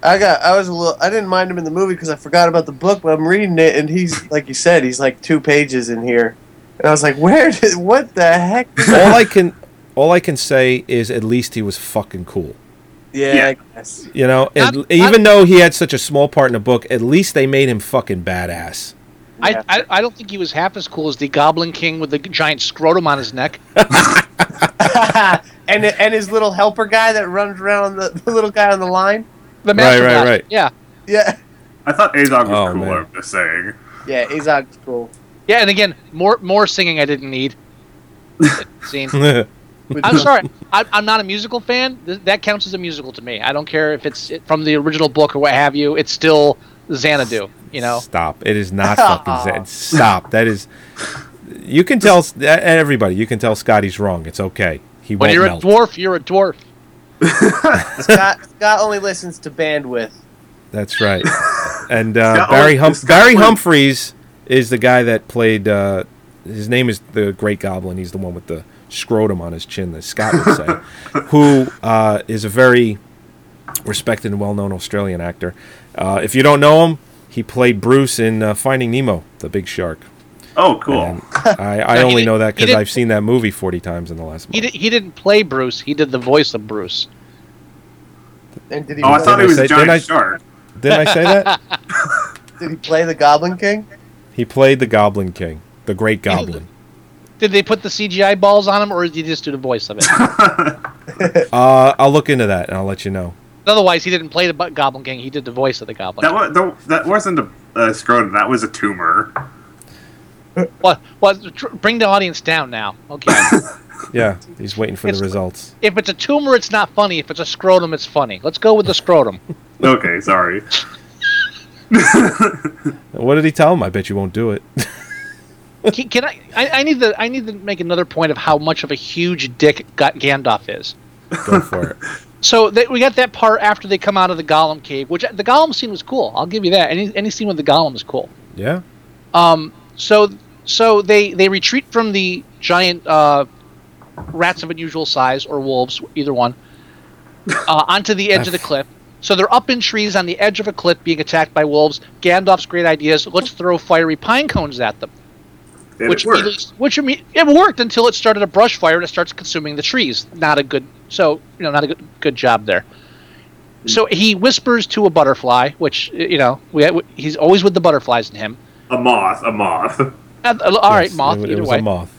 I got. I was a little. I didn't mind him in the movie because I forgot about the book, but I'm reading it, and he's like you said, he's like two pages in here, and I was like, where did? [laughs] What the heck? [laughs] all I can, all I can say is at least he was fucking cool. Yeah, I guess. You know, and even though he had such a small part in the book, at least they made him fucking badass. I, I I don't think he was half as cool as the Goblin King with the giant scrotum on his neck. [laughs] [laughs] and and his little helper guy that runs around the, the little guy on the line. The Master right, right. Yeah. Yeah. I thought Azog was Oh, cooler. man. I'm just saying. Yeah, Azog's cool. Yeah, and again, more more singing I didn't need. [laughs] Scene. I'm sorry, I, I'm not a musical fan. Th- that counts as a musical to me. I don't care if it's from the original book or what have you. It's still Xanadu. You know. Stop. It is not [laughs] fucking Zen. Stop. That is. You can tell everybody. You can tell Scotty's wrong. It's okay. He When you're melt. a dwarf, you're a dwarf. [laughs] Scott, Scott only listens to bandwidth. That's right. [laughs] And uh, Barry hum- Barry Humphries is the guy that played. Uh, his name is the Great Goblin. He's the one with the scrotum on his chin, that Scott would say. who uh, is a very respected and well-known Australian actor. Uh, if you don't know him, he played Bruce in uh, Finding Nemo, the big shark. Oh, cool. And I, I [laughs] No, only know that because I've seen that movie forty times in the last month. He did, he didn't play Bruce. He did the voice of Bruce. And did he? Oh, I thought he was a say- giant didn't I- shark. Didn't I say that? [laughs] Did he play the Goblin King? He played the Goblin King, the Great Goblin. Did they put the CGI balls on him, or did he just do the voice of it? [laughs] Uh, I'll look into that and I'll let you know. Otherwise, he didn't play the bu- Goblin King. He did the voice of the Goblin. That, was, that, that wasn't a uh, scrotum. That was a tumor. What? What? tr- Bring the audience down now. Okay. [laughs] Yeah, he's waiting for It's- the results. if it's a tumor, it's not funny. If it's a scrotum, it's funny. Let's go with the scrotum. [laughs] Okay, sorry. [laughs] What did he tell him? I bet you won't do it. can, can I, I? I need to. I need to make another point of how much of a huge dick Ga- Gandalf is. Go for it. So they, we got that part after they come out of the Gollum cave, which the Gollum scene was cool. I'll give you that. Any any scene with the Gollum is cool. Yeah. Um. So so they they retreat from the giant uh, rats of unusual size or wolves, either one, uh, onto the edge of the [laughs] cliff. So they're up in trees on the edge of a cliff, being attacked by wolves. Gandalf's great idea is let's throw fiery pine cones at them. And which it worked. immediately- which imme- it worked until it started a brush fire and it starts consuming the trees. Not a good so you know not a good good job there. So he whispers to a butterfly, which you know we he's always with the butterflies in him. A moth. A moth. Uh, all right, Yes, moth. It, it either was way, a moth.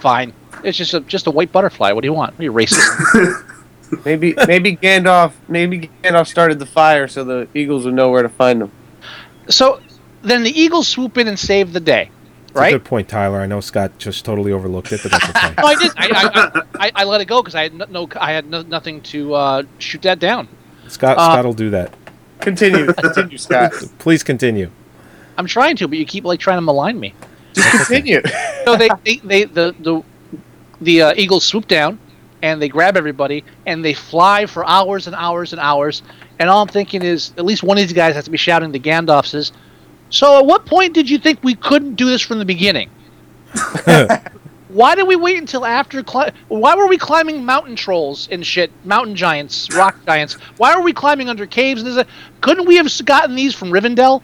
fine. It's just a just a white butterfly. What do you want? Are you racist? [laughs] Maybe maybe Gandalf maybe Gandalf started the fire so the Eagles would know where to find them. so then the eagles swoop in and save the day, It's a right? good point, Tyler. I know Scott just totally overlooked it, but that's okay. [laughs] No, I did. I, I, I, I let it go because I had no, no I had no, nothing to uh, shoot that down. Scott, Uh, Scott will do that. Continue, continue, Scott. [laughs] Please continue. I'm trying to, but you keep like trying to malign me. Just continue. [laughs] so they, they, they the the the uh, eagles swoop down and they grab everybody and they fly for hours and hours and hours. And all I'm thinking is, at least one of these guys has to be shouting to Gandalf says, "So at what point did you think we couldn't do this from the beginning? [laughs] Why did we wait until after? Cli- why were we climbing mountain trolls and shit, mountain giants, rock giants? Why were we climbing under caves? And there's a, couldn't we have gotten these from Rivendell?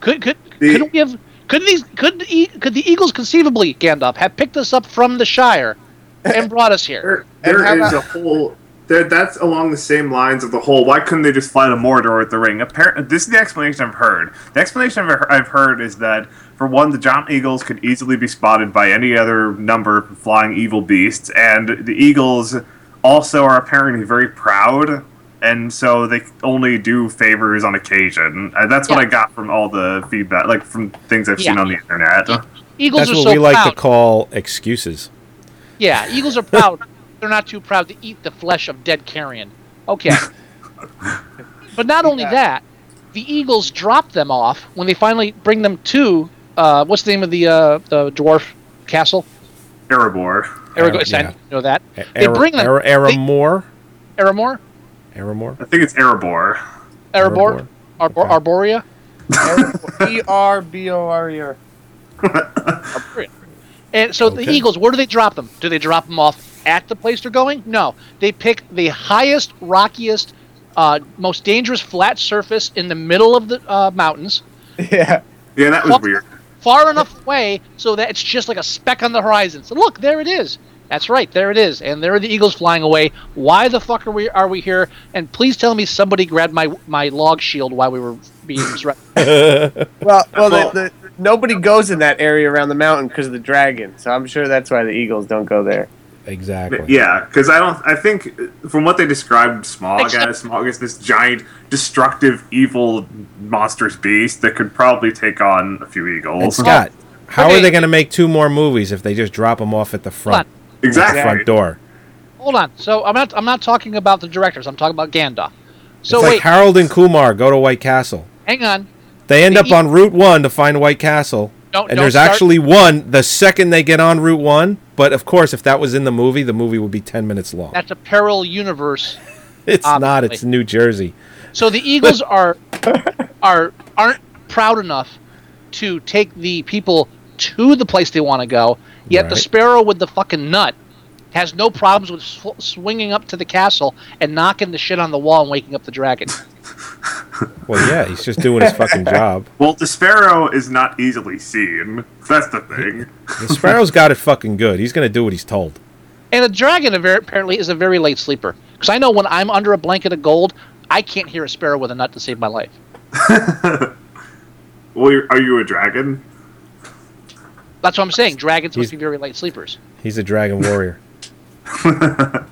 Could could couldn't we have? Couldn't these could the, E- could the Eagles conceivably Gandalf have picked us up from the Shire and brought us here? There how is about- a whole. There, that's along the same lines of the whole. Why couldn't they just fly to Mordor with the ring? Apparently, this is the explanation I've heard. The explanation I've heard is that for one, the giant eagles could easily be spotted by any other number of flying evil beasts, and the eagles also are apparently very proud, and so they only do favors on occasion. And that's what Yeah. I got from all the feedback, like from things I've seen on the internet. Eagles That's are what so we like to call excuses. Yeah, eagles are proud. [laughs] They're not too proud to eat the flesh of dead carrion. Okay. [laughs] but not only that, the eagles drop them off when they finally bring them to uh, what's the name of the uh, the dwarf castle? Erebor. Aragorn. yeah. I know that. A- They Ara- bring them. Ara- Aramor? they, Aramor, Aramor? I think it's Erebor. Erebor, Arbor, Arborea. [laughs] E R B O R E R. [laughs] And so the eagles, where do they drop them? Do they drop them off at the place they're going? No, they pick the highest, rockiest, uh, most dangerous flat surface in the middle of the uh, mountains. [laughs] Yeah. Yeah, that was Fuck. weird. far enough away so that it's just like a speck on the horizon. So look, there it is. That's right, there it is, and there are the eagles flying away. Why the fuck are we are we here? And please tell me somebody grabbed my my log shield while we were being [laughs] surrounded. Well, well, the, the, nobody goes in that area around the mountain because of the dragon. So I'm sure that's why the Eagles don't go there. Exactly. Yeah, because I don't. I think from what they described, Smaug as Smaug is this giant, destructive, evil monstrous beast that could probably take on a few And eagles. Scott, how Okay. are they going to make two more movies if they just drop them off at the front? Exactly. Front door. Hold on. So I'm not I'm not talking about the directors. I'm talking about Gandalf. So it's wait, like Harold and Kumar go to White Castle. hang on. They end The up e- on Route One to find White Castle, Don't- and don't there's start- actually one the second they get on Route One. But of course, if that was in the movie, the movie would be ten minutes long. That's a parallel universe. [laughs] It's not. It's New Jersey. So the [laughs] Eagles are are aren't proud enough to take the people to the place they want to go. Yet the Sparrow with the fucking nut has no problems with sw- swinging up to the castle and knocking the shit on the wall and waking up the dragon. [laughs] Well, yeah, he's just doing his fucking job. [laughs] Well, the sparrow is not easily seen. That's the thing. The Sparrow's got it fucking good. He's going to do what he's told. And a dragon apparently is a very late sleeper. Because I know when I'm under a blanket of gold, I can't hear a sparrow with a nut to save my life. [laughs] Well, you're- you a dragon? That's what I'm saying. Dragons He's- must be very late sleepers. He's a dragon warrior. [laughs]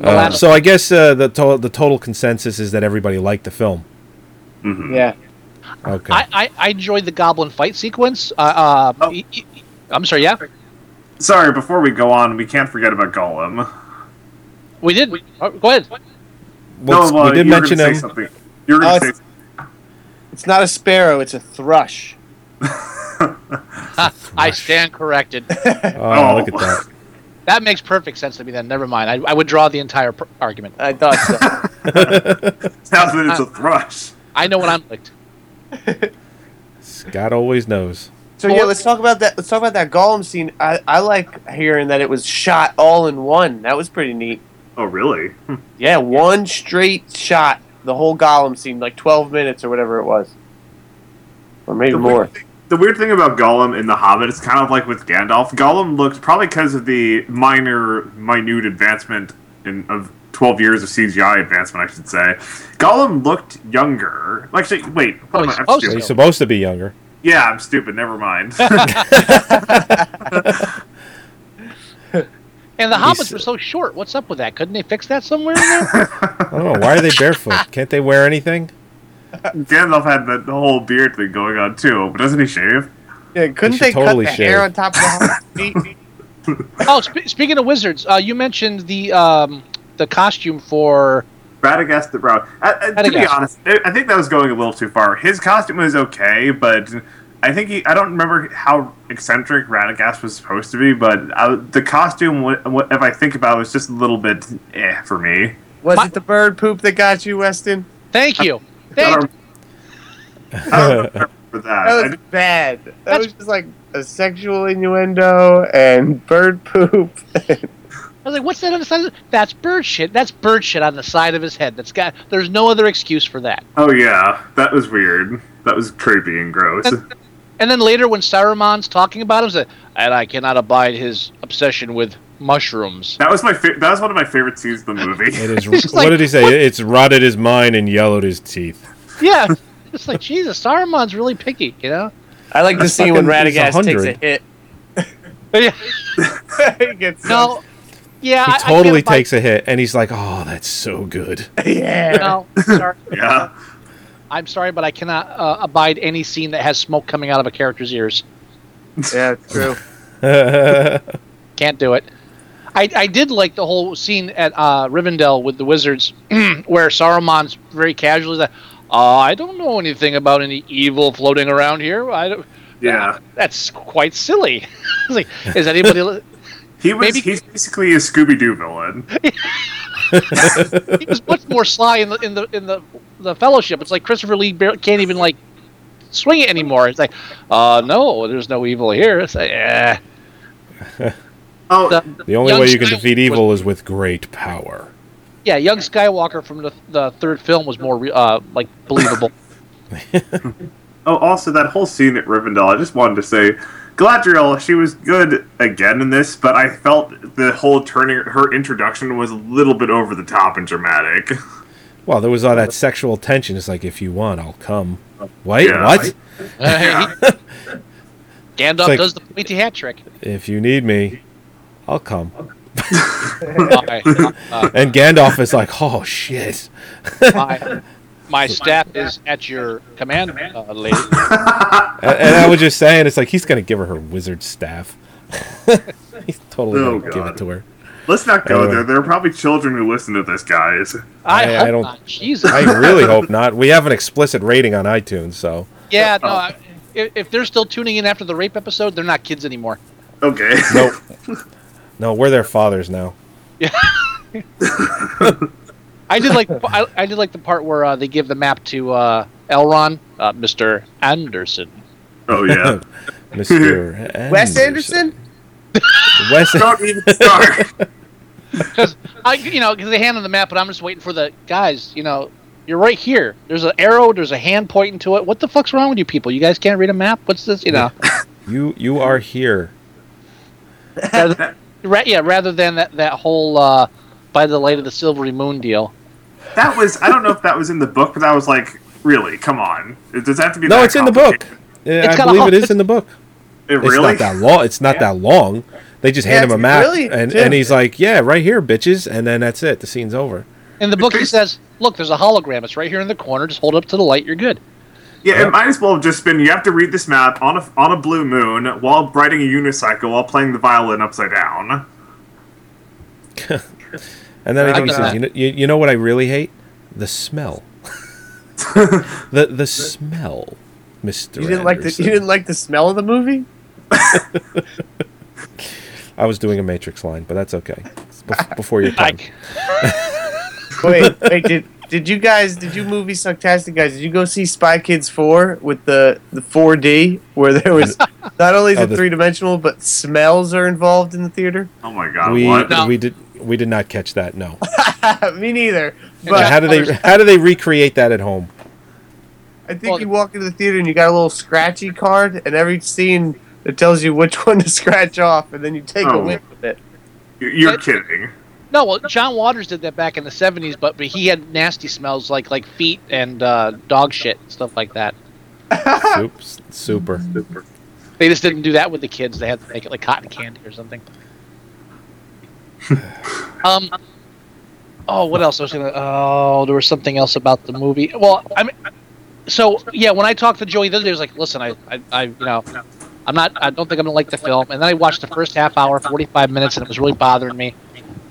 Uh, so I guess uh, the to- the total consensus is that everybody liked the film. Yeah. Okay. I, I, I enjoyed the goblin fight sequence. Uh, uh, y- y- I'm sorry, yeah? Sorry, before we go on, we can't forget about Gollum. We did. Oh, go ahead. What's- we did you mention gonna him. something. You were Oh, going to it's- say It's not a sparrow, it's a thrush. [laughs] [laughs] I stand corrected. [laughs] oh, look at that. That makes perfect sense to me then. Never mind. I, I would draw the entire pr- argument. I thought so. [laughs] Sounds that it's a thrush. I know when I'm licked. [laughs] Scott always knows. So yeah, let's talk about that. Let's talk about that Gollum scene. I, I like hearing that it was shot all in one. That was pretty neat. Oh, really? [laughs] Yeah, one straight shot. The whole Gollum scene, like twelve minutes or whatever it was, or maybe The more. thing, the weird thing about Gollum in The Hobbit is kind of like with Gandalf. Gollum looked probably because of the minor, minute advancement in of twelve years of CGI advancement, I should say. Gollum looked younger. Actually, wait. What am I? I'm stupid. He's supposed to be younger. Yeah, I'm stupid. Never mind. [laughs] And the He's- hobbits were so short. What's up with that? Couldn't they fix that somewhere in there? [laughs] I don't know. Why are they barefoot? Can't they wear anything? Gandalf had the, the whole beard thing going on too, but doesn't he shave? Yeah, couldn't they totally cut the hair on top of the feet? [laughs] oh, sp- speaking of wizards, uh, you mentioned the um, the costume for Radagast the Brown. Uh, uh, to be honest, I I think that was going a little too far. His costume was okay, but I think he. I don't remember how eccentric Radagast was supposed to be, but uh, the costume, wh- wh- if I think about it, was just a little bit eh for me. Was it the bird poop that got you, Weston? Thank you. I Thank don't, I don't remember that. That I was bad. That was just like a sexual innuendo and bird poop. [laughs] I was like, "What's that on the side?" Of the-? That's bird shit. That's bird shit on the side of his head. That's got. There's no other excuse for that. oh yeah, that was weird. That was creepy and gross. And then later, when Saruman's talking about him, said, "And I cannot abide his obsession with mushrooms." That was my. Fa- that was one of my favorite scenes in the movie. It is. [laughs] What like, did he say? It's rotted his mind and yellowed his teeth. Yeah, [laughs] it's like Jesus. Saruman's really picky, you know. I like the That's scene when Radagast takes a hit. [laughs] Yeah. he gets No. Yeah, He I- I totally can't takes a hit, and he's like, "Oh, that's so good." yeah. No, sorry. yeah. I'm sorry, but I cannot uh, abide any scene that has smoke coming out of a character's ears. Yeah, true. Can't do it. I, I did like the whole scene at uh, Rivendell with the wizards, [clears throat] where Saruman's very casually like, uh, "I don't know anything about any evil floating around here. I don't, Yeah. that's quite silly." [laughs] Like, is anybody? li- [laughs] He was. Maybe- He's basically a Scooby Doo villain. [laughs] he was much more sly in the in the in the the Fellowship. It's like Christopher Lee bar- can't even like swing it anymore. It's like, uh, no, there's no evil here. It's like, eh. Oh, The only way you can Skywalker defeat was- evil is with great power. Yeah, young Skywalker from the, the third film was more uh, like believable. [laughs] Oh, also that whole scene at Rivendell. I just wanted to say, Galadriel, she was good again in this, but I felt the whole turning her introduction was a little bit over the top and dramatic. Well, there was all that [laughs] sexual tension. It's like, if you want, I'll come. Wait, Yeah. what? Uh, he- [laughs] Gandalf like- does the pointy hat trick. If you need me, I'll come. Okay. [laughs] Uh, And Gandalf is like, oh shit. my, my staff is at your command, uh, lady. [laughs] And, and I was just saying, it's like he's gonna give her her wizard staff. [laughs] he's totally Oh, gonna give it to her. Let's not go Anyway. there. There are probably children who listen to this, guys. I, I- hope I don't- not. Jesus. I really hope not. We have an explicit rating on iTunes, so Yeah, no. I, if, if they're still tuning in after the rape episode, they're not kids anymore. Okay. nope. No, we're their fathers now. Yeah. [laughs] I did like I, I did like the part where uh, they give the map to uh, Elrond, uh, Mister Anderson. Oh yeah. [laughs] Mr. [laughs] Wes Anderson? Wes Don't even start. Because I, you know, because they hand on the map, but I'm just waiting for the guys. You know, you're right here. There's an arrow. There's a hand pointing to it. What the fuck's wrong with you people? You guys can't read a map. What's this? You know, You you are here. Rather, ra- yeah. Rather than that that whole uh, by the light of the silvery moon deal. That was. I don't know if that was in the book, but that was like, really, come on. It does have to be. No, that it's in the book. Yeah, It's I believe whole- it is in the book. It It's not that long. It's not that long. They just hand him a map, brilliant, and too. and he's like, "Yeah, right here, bitches," and then that's it. The scene's over. In the book, he says, "Look, there's a hologram. It's right here in the corner. Just hold it up to the light. You're good." Yeah, it might as well have just been. You have to read this map on a on a blue moon while riding a unicycle while playing the violin upside down. [laughs] And then I think he says, you know, you, "You know what I really hate? The smell. [laughs] the the smell, Mister." You didn't like the you didn't like the smell of the movie? [laughs] I was doing a Matrix line, but that's okay. Bef- before your time. Wait, wait, did did you guys did you movie Sucktastic guys? Did you go see Spy Kids four with the the 4D where there was [laughs] not only Oh, the the- three dimensional but smells are involved in the theater? Oh my god! we what? we did we did not catch that. No. [laughs] Me neither. But But how do they how do they recreate that at home? I think you walk into the theater and you got a little scratchy card, and every scene it tells you which [laughs] one to scratch off, and then you take oh. a Oh. whiff of it. You're, you're kidding. No, well, John Waters did that back in the '70s, but, but he had nasty smells like like feet and uh, dog shit and stuff like that. Soup, super. They just didn't do that with the kids. They had to make it like cotton candy or something. um. Oh, what else I was gonna? Oh, there was something else about the movie. Well, I mean, so yeah, when I talked to Joey the other day, I was like, "Listen, I, I, I, you know, I'm not. I don't think I'm gonna like the film." And then I watched the first half hour, 45 minutes, and it was really bothering me.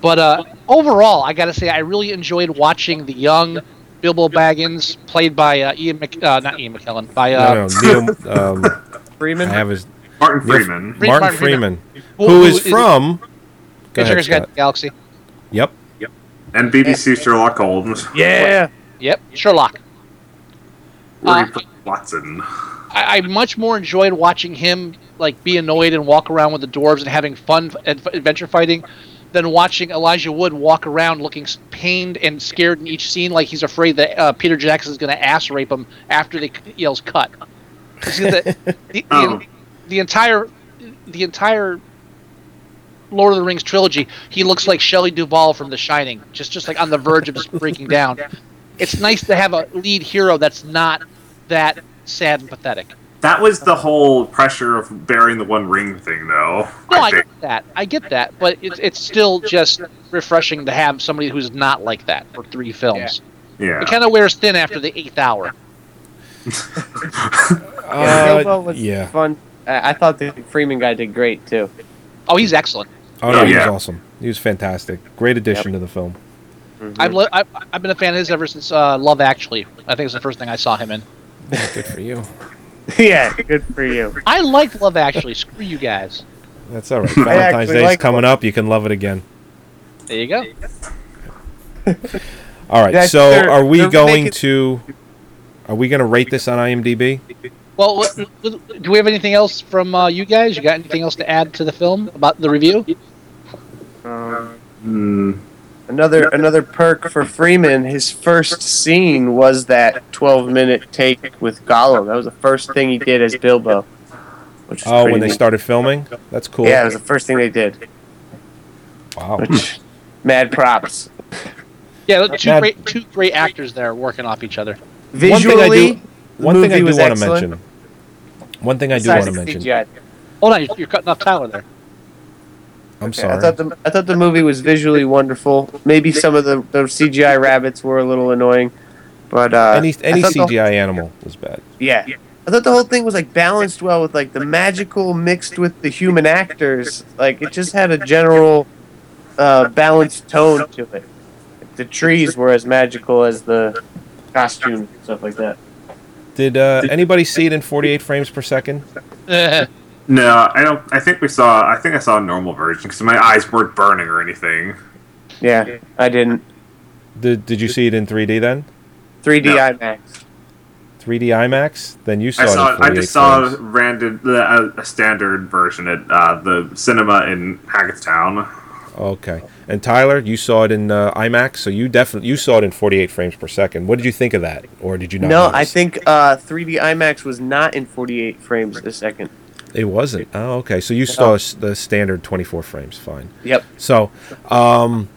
But uh, overall, I gotta say, I really enjoyed watching the young Bilbo Baggins, played by uh, Ian, Mc, uh, not Ian McKellen, by uh, no, no, Neil, um, [laughs] Freeman. I have his Martin Freeman. Martin Martin Freeman, Freeman. who Who- is who is- from? Go ahead, Hitchhiker's Guide to Scott. the Galaxy. Yep. Yep. And BBC Sherlock Holmes. Yeah. Yep, Sherlock. Uh, Watson. I, I much more enjoyed watching him like be annoyed and walk around with the dwarves and having fun ad- adventure fighting than watching Elijah Wood walk around looking pained and scared in each scene, like he's afraid that uh, Peter Jackson is going to ass rape him after they c- yells cut. The, [laughs] the, the, Oh. the entire the entire Lord of the Rings trilogy, he looks like Shelley Duvall from The Shining, just just like on the verge of just [laughs] breaking down. It's nice to have a lead hero that's not that sad and pathetic. That was the whole pressure of bearing the One Ring thing, though. No, I think. get that. I get that, but it's it's still just refreshing to have somebody who's not like that for three films. Yeah. It kind of wears thin after the eighth hour. [laughs] Yeah, Uh, was yeah. fun. I, I thought the Freeman guy did great too. Oh, he's excellent. Oh no, Oh, he yeah. was awesome. He was fantastic. Great addition to the film. I've, li- I've I've been a fan of his ever since uh, Love Actually. I think it's the first thing I saw him in. Good for you. [laughs] yeah, good for you. I like Love Actually. Screw you guys. That's all right. [laughs] Valentine's actually Day is like coming up. You can love it again. There you go. [laughs] All right. Yeah, so, they're- are we going making- to? Are we going to rate this on IMDb? Well, what, what- do we have anything else from uh, you guys? You got anything else to add to the film about the review? Hmm. Another another perk for Freeman. His first scene was that 12 minute take with Gollum. That was the first thing he did as Bilbo. Which Oh, pretty when they started filming. That's cool. Yeah, it was the first thing they did. Wow. Which, mad props. Yeah, two Mad- great two great actors there working off each other. Visually, one thing I do, one thing I do was want to mention. One thing I do want to mention. CGI. Hold on, you're, you're cutting off Tyler there. I'm Okay, sorry. I thought the I thought the movie was visually wonderful. Maybe some of the, the CGI rabbits were a little annoying, but uh, any any thought the- CGI animal was bad. yeah, I thought the whole thing was like balanced well with like the magical mixed with the human actors. Like it just had a general uh, balanced tone to it. The trees were as magical as the costumes and stuff like that. Did uh, anybody see it in 48 frames per second? [laughs] No, I don't. I think we saw. I think I saw a normal version because my eyes weren't burning or anything. Yeah, I didn't. Did Did you see it in 3D then? 3D No. IMAX. 3D IMAX? Then you saw I saw. it. I just saw frames. random uh, a standard version at uh, the cinema in Hackettstown. Okay. And Tyler, you saw it in uh, IMAX, so you definitely you saw it in 48 frames per second. What did you think of that, or did you not? No, notice? I think uh, 3D IMAX was not in 48 frames a second. It wasn't. Oh, okay. So you saw the standard 24 frames. Fine. Yep. So, um,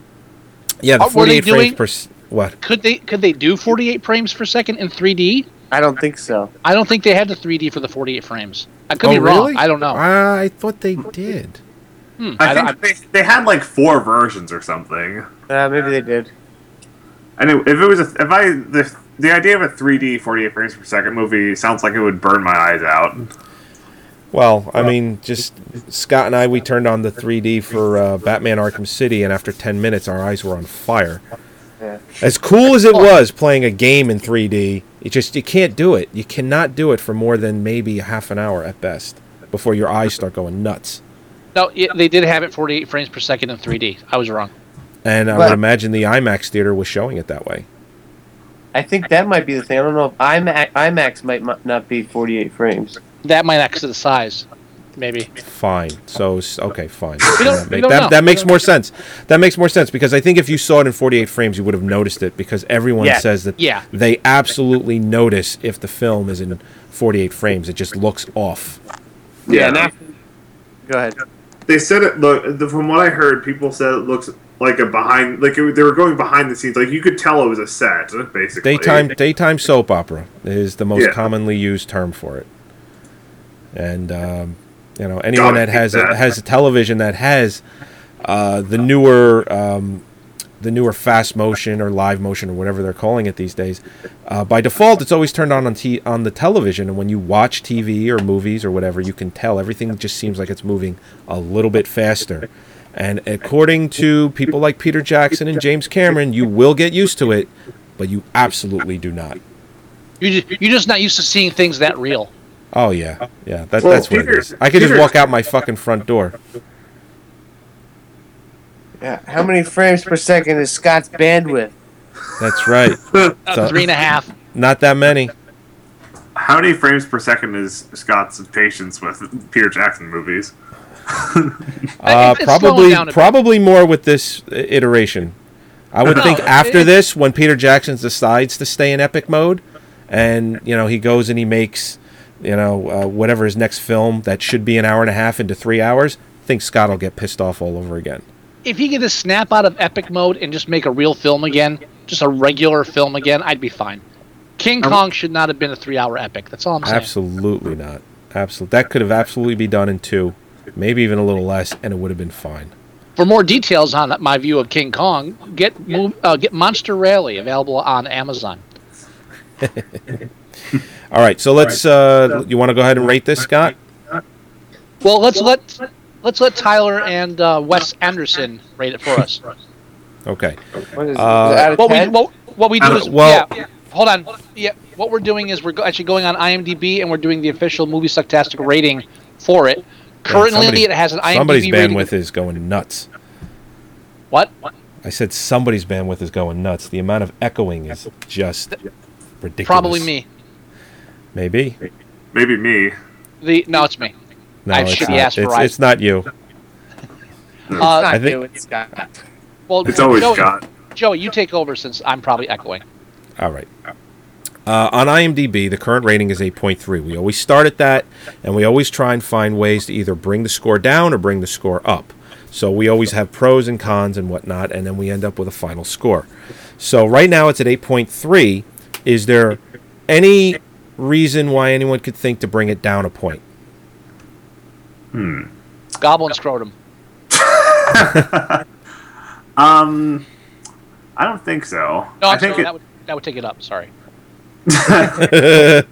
yeah, the Uh, were they 48 frames per. What? Could they could they do 48 frames per second in 3D? I don't think so. I don't think they had the 3D for the 48 frames. I could Oh, be wrong. really? I don't know. I thought they did. Hmm, I, I- think they, they had like four versions or something. Uh, maybe they did. And it, if it was a, if I the the idea of a 3D 48 frames per second movie sounds like it would burn my eyes out. Well, I mean, just Scott and I, we turned on the 3D for uh, Batman Arkham City, and after 10 minutes, our eyes were on fire. Yeah. As cool as it was playing a game in 3D, it just you can't do it. You cannot do it for more than maybe half an hour at best before your eyes start going nuts. No, it, they did have it 48 frames per second in 3D. I was wrong. And I But- would imagine the IMAX theater was showing it that way. I think that might be the thing. I don't know if IMAX, IMAX might not be 48 frames. That might exit the size, maybe. Fine. So okay, fine. That, make- that, that makes more sense. That makes more sense because I think if you saw it in 48 frames, you would have noticed it because everyone Yeah. says that Yeah. they absolutely notice if the film is in 48 frames. It just looks off. Yeah. now- go ahead. They said it. Look, the, from what I heard, people said it looks like a behind, like it, they were going behind the scenes. Like you could tell it was a set, basically. Daytime daytime soap opera is the most Yeah. commonly used term for it. And um, you know, anyone that has think a, has a television that has uh, the newer um, the newer fast motion or live motion or whatever they're calling it these days, uh, by default it's always turned on on, t- on the television. And when you watch TV or movies or whatever, you can tell everything just seems like it's moving a little bit faster. And according to people like Peter Jackson and James Cameron, you will get used to it, but you absolutely do not. You just, you're just not used to seeing things that real. Oh yeah, yeah. That, Well, that's what Peter- it is. I could just walk out my fucking front door. Yeah. How many frames per second is Scott's bandwidth? That's right. [laughs] Uh, So- three and a half. Not that many. How many frames per second is Scott's patience with Peter Jackson movies? [laughs] Uh, it's probably, bit. probably more with this iteration. I would No, think after it- this, when Peter Jackson decides to stay in epic mode, and you know he goes and he makes, you know, uh, whatever his next film that should be an hour and a half into three hours, I think Scott will get pissed off all over again. If he could just snap out of epic mode and just make a real film again, just a regular film again, I'd be fine. King Kong should not have been a three-hour epic. That's all I'm saying. Absolutely not. Absolutely, that could have absolutely be done in two, maybe even a little less, and it would have been fine. For more details on my view of King Kong, get uh, get Monster Rally available on Amazon. [laughs] All right, so let's. Uh, you want to go ahead and rate this, Scott? Well, let's let let's let Tyler and uh, Wes Anderson rate it for us. Okay. What is, Uh, is it out of what we what, what we do Uh, is well- yeah, hold on yeah what we're doing is we're go- actually going on IMDb and we're doing the official movie sucktastic rating for it. Currently, somebody's- it has an IMDb Somebody's rating. bandwidth is going nuts. What? I said somebody's bandwidth is going nuts. The amount of echoing is just ridiculous. Probably me. Maybe. Maybe me. The no, it's me. No, I have it's shitty not. ass It's, Verizon. it's not you. Uh, I think- you, it's Scott. well, It's always Joey, Scott. Joey, you take over since I'm probably echoing. All right. Uh, on IMDb, the current rating is 8.3. We always start at that, and we always try and find ways to either bring the score down or bring the score up. So we always have pros and cons and whatnot, and then we end up with a final score. So right now it's at 8.3. Is there any reason why anyone could think to bring it down a point? Hmm. Goblin scrotum. [laughs] Um, I don't think so. No, I I'm think sorry, it, that would that would take it up. Sorry. [laughs]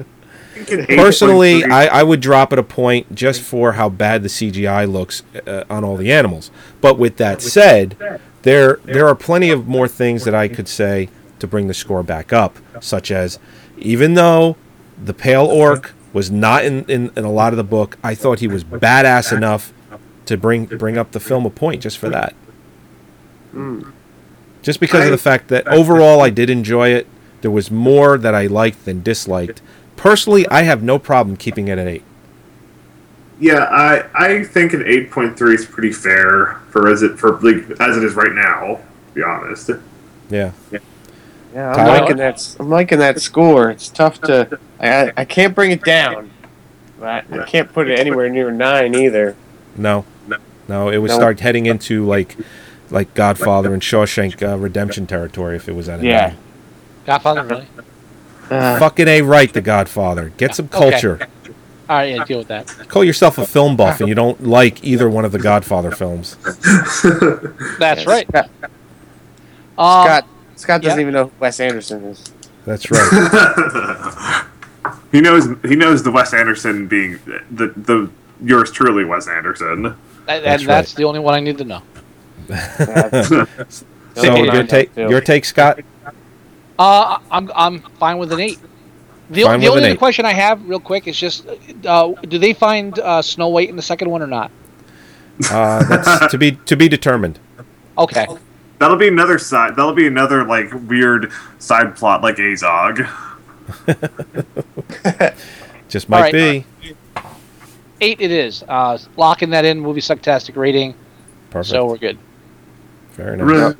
Personally, I, I would drop it a point just for how bad the CGI looks uh, on all the animals. But with that said, there there are plenty of more things that I could say to bring the score back up, such as even though the pale orc was not in, in, in a lot of the book, I thought he was badass enough to bring bring up the film a point just for that. Hmm. Just because of the fact that overall I did enjoy it. There was more that I liked than disliked. Personally, I have no problem keeping it at eight. yeah, I I think an eight point three is pretty fair for as it for like as it is right now. To be honest. Yeah. Yeah, I'm Tyler? liking that. I'm liking that score. It's tough to. I I can't bring it down. But I can't put it anywhere near nine either. No, no, it would No. start heading into like like Godfather and Shawshank uh, Redemption territory if it was at a Yeah. nine. Godfather, really? Uh, Fucking a right, The Godfather. Get some Okay. culture. All right, yeah, deal with that. Call yourself a film buff, and you don't like either one of the Godfather films. That's right. Scott, Um, Scott, Scott doesn't yeah. even know who Wes Anderson is. That's right. [laughs] He knows he knows the Wes Anderson being the the yours truly Wes Anderson. and That's that's, right. the only one I need to know. [laughs] So Yeah. your take, your take, Scott. Uh, I'm I'm fine with an eight. The, Fine the with only an other eight. question I have, real quick, is just, uh, do they find uh, Snow White in the second one or not? Uh, that's to be to be determined. Okay. That'll be another side. That'll be another like weird side plot like Azog. [laughs] Just might All right. be. Eight it is. Uh, locking that in, movie sucktastic rating. Perfect. So we're good. Fair enough.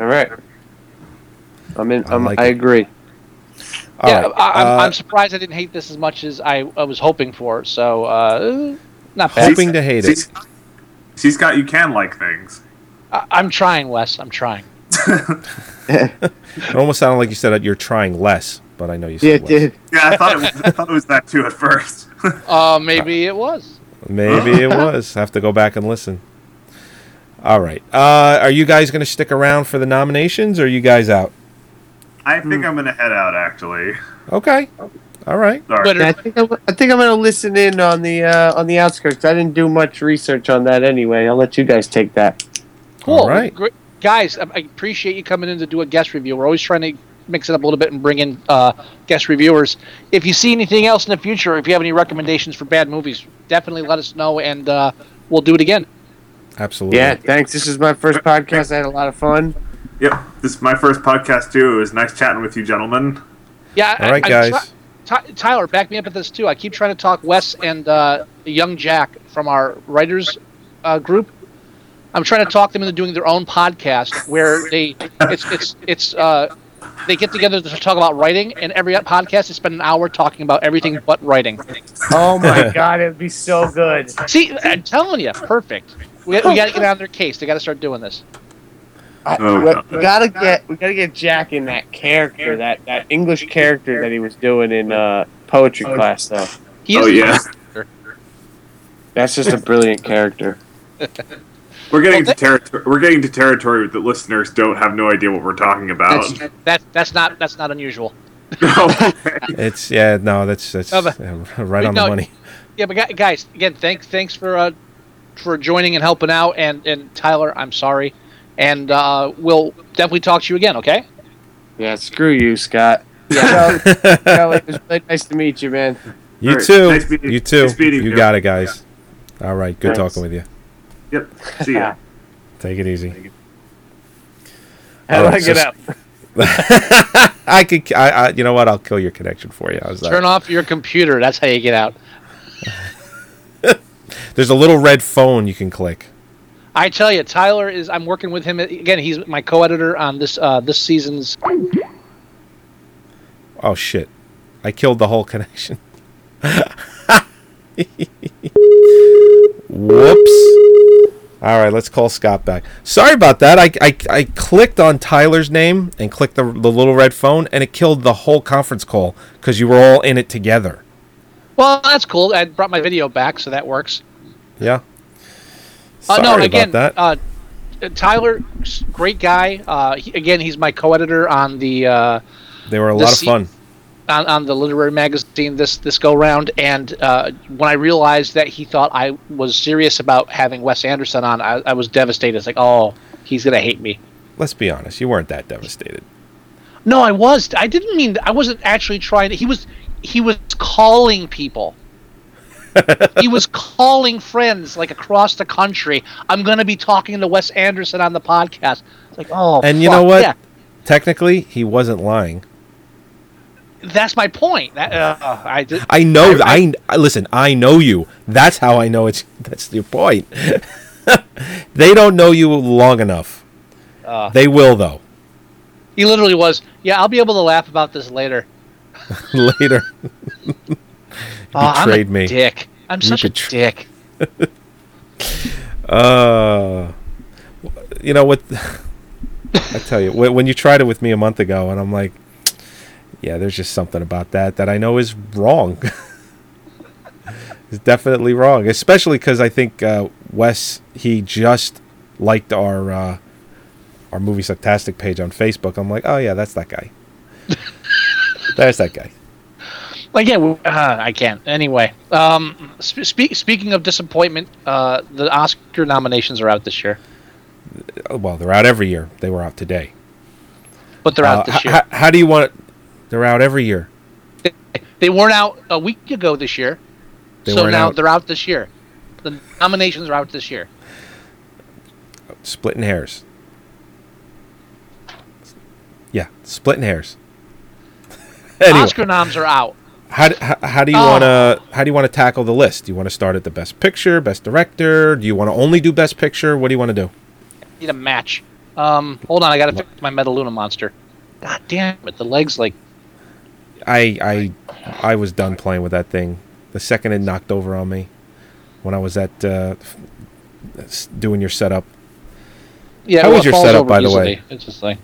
All right. I'm in. I I'm, like I it. agree. All yeah, right, I, I'm, uh, I'm surprised I didn't hate this as much as I, I was hoping for. So, uh, not bad. Hoping to hate it. She's, she's got you can like things. I, I'm trying, Wes. I'm trying. [laughs] It almost sounded like you said that you're trying less, but I know you Yeah, said it did. Yeah, I thought it was, I thought it was that too at first. [laughs] Uh, maybe it was. Maybe it was. Have to go back and listen. All right. Uh, are you guys going to stick around for the nominations, or are you guys out? I think I'm gonna head out actually. Okay. All right. Sorry. I think I'm, I think I'm gonna listen in on the uh, on the outskirts. I didn't do much research on that anyway. I'll let you guys take that. Cool. All right. Great. Guys, I I appreciate you coming in to do a guest review. We're always trying to mix it up a little bit and bring in uh, guest reviewers. If you see anything else in the future, if you have any recommendations for bad movies, definitely let us know and uh, we'll do it again. Absolutely. Yeah, thanks. This is my first podcast. I had a lot of fun. Yep, this is my first podcast too. It was nice chatting with you, gentlemen. Yeah. All right, I, guys. I try- Ty- Tyler, back me up at this too. I keep trying to talk Wes and uh, young Jack from our writers uh, group. I'm trying to talk them into doing their own podcast where they it's it's it's uh, they get together to talk about writing, and every podcast they spend an hour talking about everything but writing. Oh my [laughs] god, it'd be so good. See, I'm telling you, perfect. We, we got to get on their case. They got to start doing this. I, Oh, we, we gotta get we gotta get Jack in that character, that that English character that he was doing in uh, poetry class. Though Oh yeah, that's just a brilliant character. [laughs] we're getting to territory. We're getting to territory that listeners don't have no idea what we're talking about. That that's not that's not unusual. [laughs] [laughs] It's yeah. No, that's that's No, but- right on no, the money. Yeah, but guys, again, thanks thanks for uh, for joining and helping out, and and Tyler, I'm sorry, and uh, we'll definitely talk to you again. Okay. Yeah, screw you, Scott. Yeah. Kelly, [laughs] Kelly, it was really nice to meet you, man. You Alright, too. nice you too. nice you you. got it, guys. All right. Good Thanks. talking with you. Yep. See ya. [laughs] Take it easy. How do I get out? [laughs] I could. I, I. You know what? I'll kill your connection for you. How's that? Turn off your computer. That's how you get out. [laughs] There's a little red phone you can click. I tell you, Tyler is. I'm working with him again. He's my co-editor on this uh, this season's. Oh shit! I killed the whole connection. Whoops. All right, let's call Scott back. Sorry about that. I, I, I clicked on Tyler's name and clicked the, the little red phone, and it killed the whole conference call because you were all in it together. Well, that's cool. I brought my video back, so that works. Yeah. Uh, Sorry no, about again, that. Uh, Tyler, great guy. Uh, he, again, he's my co-editor on the. Uh, They were a the lot of se- fun. On, on the literary magazine this this go round, and uh, when I realized that he thought I was serious about having Wes Anderson on, I, I was devastated. It's like, oh, he's gonna hate me. Let's be honest, you weren't that devastated. No, I was. I didn't mean. I wasn't actually trying to. He was. He was calling people. he was [laughs] calling friends like across the country. I'm going to be talking to Wes Anderson on the podcast. It's like, oh, and you know what? Yeah, Technically, he wasn't lying. That's my point. That, uh, I. I know. I, I listen. I know you. That's how I know it's. [laughs] That's your point. [laughs] they don't know you long enough. Uh, They will though. he literally was. Yeah, I'll be able to laugh about this later. [laughs] Later. Oh, betrayed me. dick. I'm You such a dick. Uh, you know what? I tell you, when you tried it with me a month ago, and I'm like, yeah, there's just something about that that I know is wrong. [laughs] it's definitely wrong, especially because I think uh, Wes he just liked our uh, our movie Sucktastic page on Facebook. I'm like, oh yeah, that's that guy. [laughs] There's that guy. Like yeah, we- uh, I can't. Anyway, um, sp- speak, speaking of disappointment, uh, the Oscar nominations are out this year, Well, they're out every year. They were out today. but they're out Uh, this year. h- how do you want? They're out every year. They weren't out a week ago this year, They so now out. they're out this year. The nominations are out this year. Splitting hairs. Yeah, splitting hairs. [laughs] anyway, Oscar noms are out. how, how, how do you Oh. want to how do you want to tackle the list? Do you want to start at the best picture, best director? Do you want to only do best picture? What do you want to do? Need a match. Um, hold on, I gotta fix my Metaluna monster. God damn it, the legs like I I I was done playing with that thing the second it knocked over on me when I was at uh, doing your setup. yeah. How well, was your setup, by the easily. way? It's just like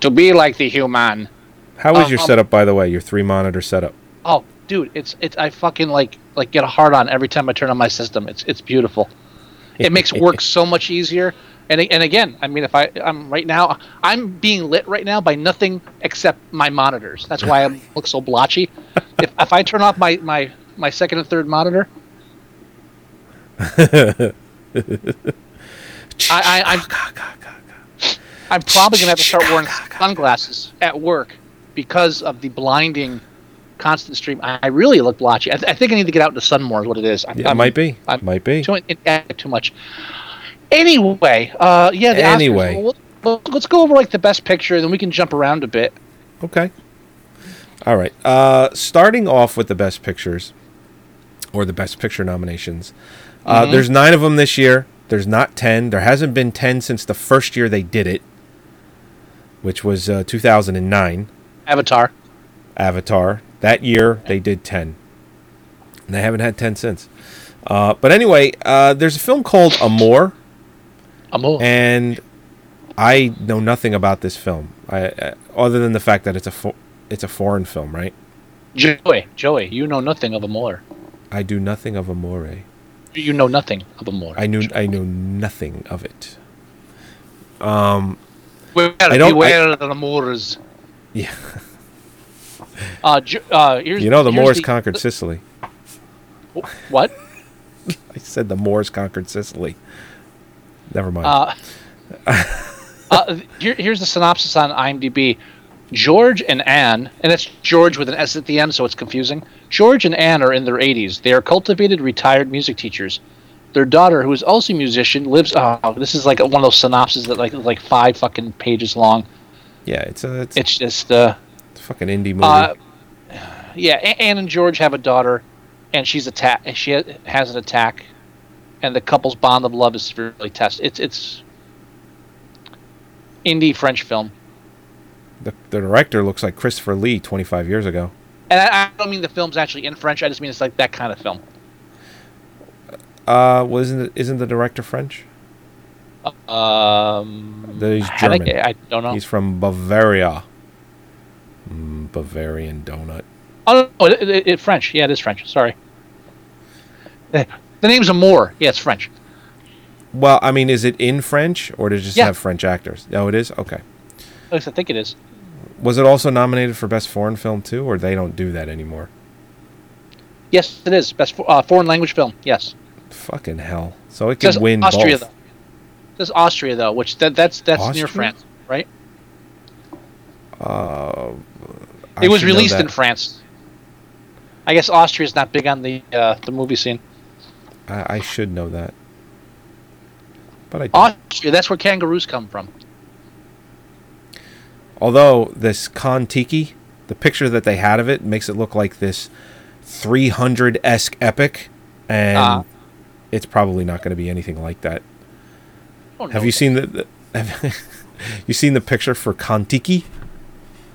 to be like the human. How was your Um, setup, by the way? Your three monitor setup. Oh, dude, it's it's I fucking like like get a hard on every time I turn on my system. It's it's beautiful. It makes work [laughs] so much easier. And and again, I mean, if I I'm right now, I'm being lit right now by nothing except my monitors. That's why I [laughs] look so blotchy. If if I turn off my my my second and third monitor, I, I I'm [laughs] I'm probably gonna have to start wearing sunglasses at work because of the blinding constant stream. I I really look blotchy. I, th- I think I need to get out in the sun more. Is what it is. I'm, Yeah, it might be. I'm might be. Too, too much. Anyway, uh, yeah. The Anyway. well, well, let's go over like the best picture, then we can jump around a bit. Okay. All right. Uh, starting off with the best pictures, or the best picture nominations. Uh, Mhm. There's nine of them this year. There's not ten. There hasn't been ten since the first year they did it, which was uh, 2009. Avatar. Avatar. That year they did ten. And they haven't had ten since. Uh, but anyway, uh, there's a film called And I know nothing about this film, I, uh, other than the fact that it's a fo- it's a foreign film, right? Joey, Joey, you know nothing of Amore. I do nothing of Amore. You know nothing of Amore. I knew I know nothing of it. Um, Beware, I don't- beware the Moors. Yeah. [laughs] Uh, Jo- uh, you know the Moors conquered Sicily. What? [laughs] I said the Moors conquered Sicily. Never mind. Uh, uh, here, here's the synopsis on IMDb. George and Anne, and it's George with an S at the end, so it's confusing. George and Anne are in their 80s. They are cultivated, retired music teachers. Their daughter, who is also a musician, lives. Oh, this is like one of those synopses that like like five fucking pages long. yeah, it's a it's, It's just uh, it's a fucking indie movie. uh, yeah. Anne and George have a daughter, and she's attack. She has an attack, and the couple's bond of love is severely tested. It's it's indie French film. the, the director looks like Christopher Lee 25 years ago. And I, I don't mean the film's actually in French. I just mean it's like that kind of film. Uh, wasn't it, isn't the director French? Um, The- He's I German. I don't know. He's from Bavaria. Mm, Bavarian donut. Oh, no, it, it, it French. Yeah, it is French. Sorry. The name's Amour. Yeah, it's French. Well, I mean, is it in French or does it just Yeah. have French actors? Oh, it is. Okay. At least I think it is. Was it also nominated for best foreign film too, or they don't do that anymore? Yes, it is. Best uh, foreign language film. Yes. Fucking hell! So it It could win Austria both. though. It Austria though, which that, that's that's Austria? near France, right? Uh, it was released in. France. I guess Austria's not big on the uh, the movie scene. I, I should know that. But I Austria, that's where kangaroos come from. Although this Kon Tiki, the picture that they had of it makes it look like this 300 esque epic, and Ah. it's probably not going to be anything like that. Oh. Have you seen the? the have [laughs] you seen the picture for Kon Tiki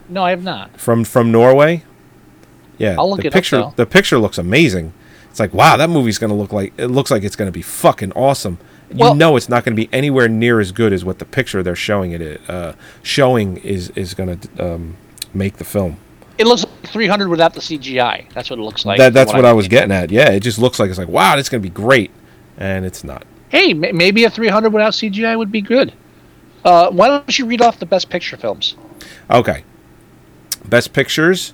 No, I have not. from from Norway? Yeah, I'll look the it up, picture. though. the picture looks amazing. It's like wow, that movie's going to look like it looks like it's going to be fucking awesome. You Well- know, it's not going to be anywhere near as good as what the picture they're showing it uh, showing is is going to um, make the film. It looks like 300 without the CGI. That's what it looks like. that that's what I was getting at. Yeah, it just looks like it's like wow, it's going to be great, and it's not. Hey, ma- maybe a 300 without CGI would be good. Uh, why don't you read off the best picture films? Okay. Best pictures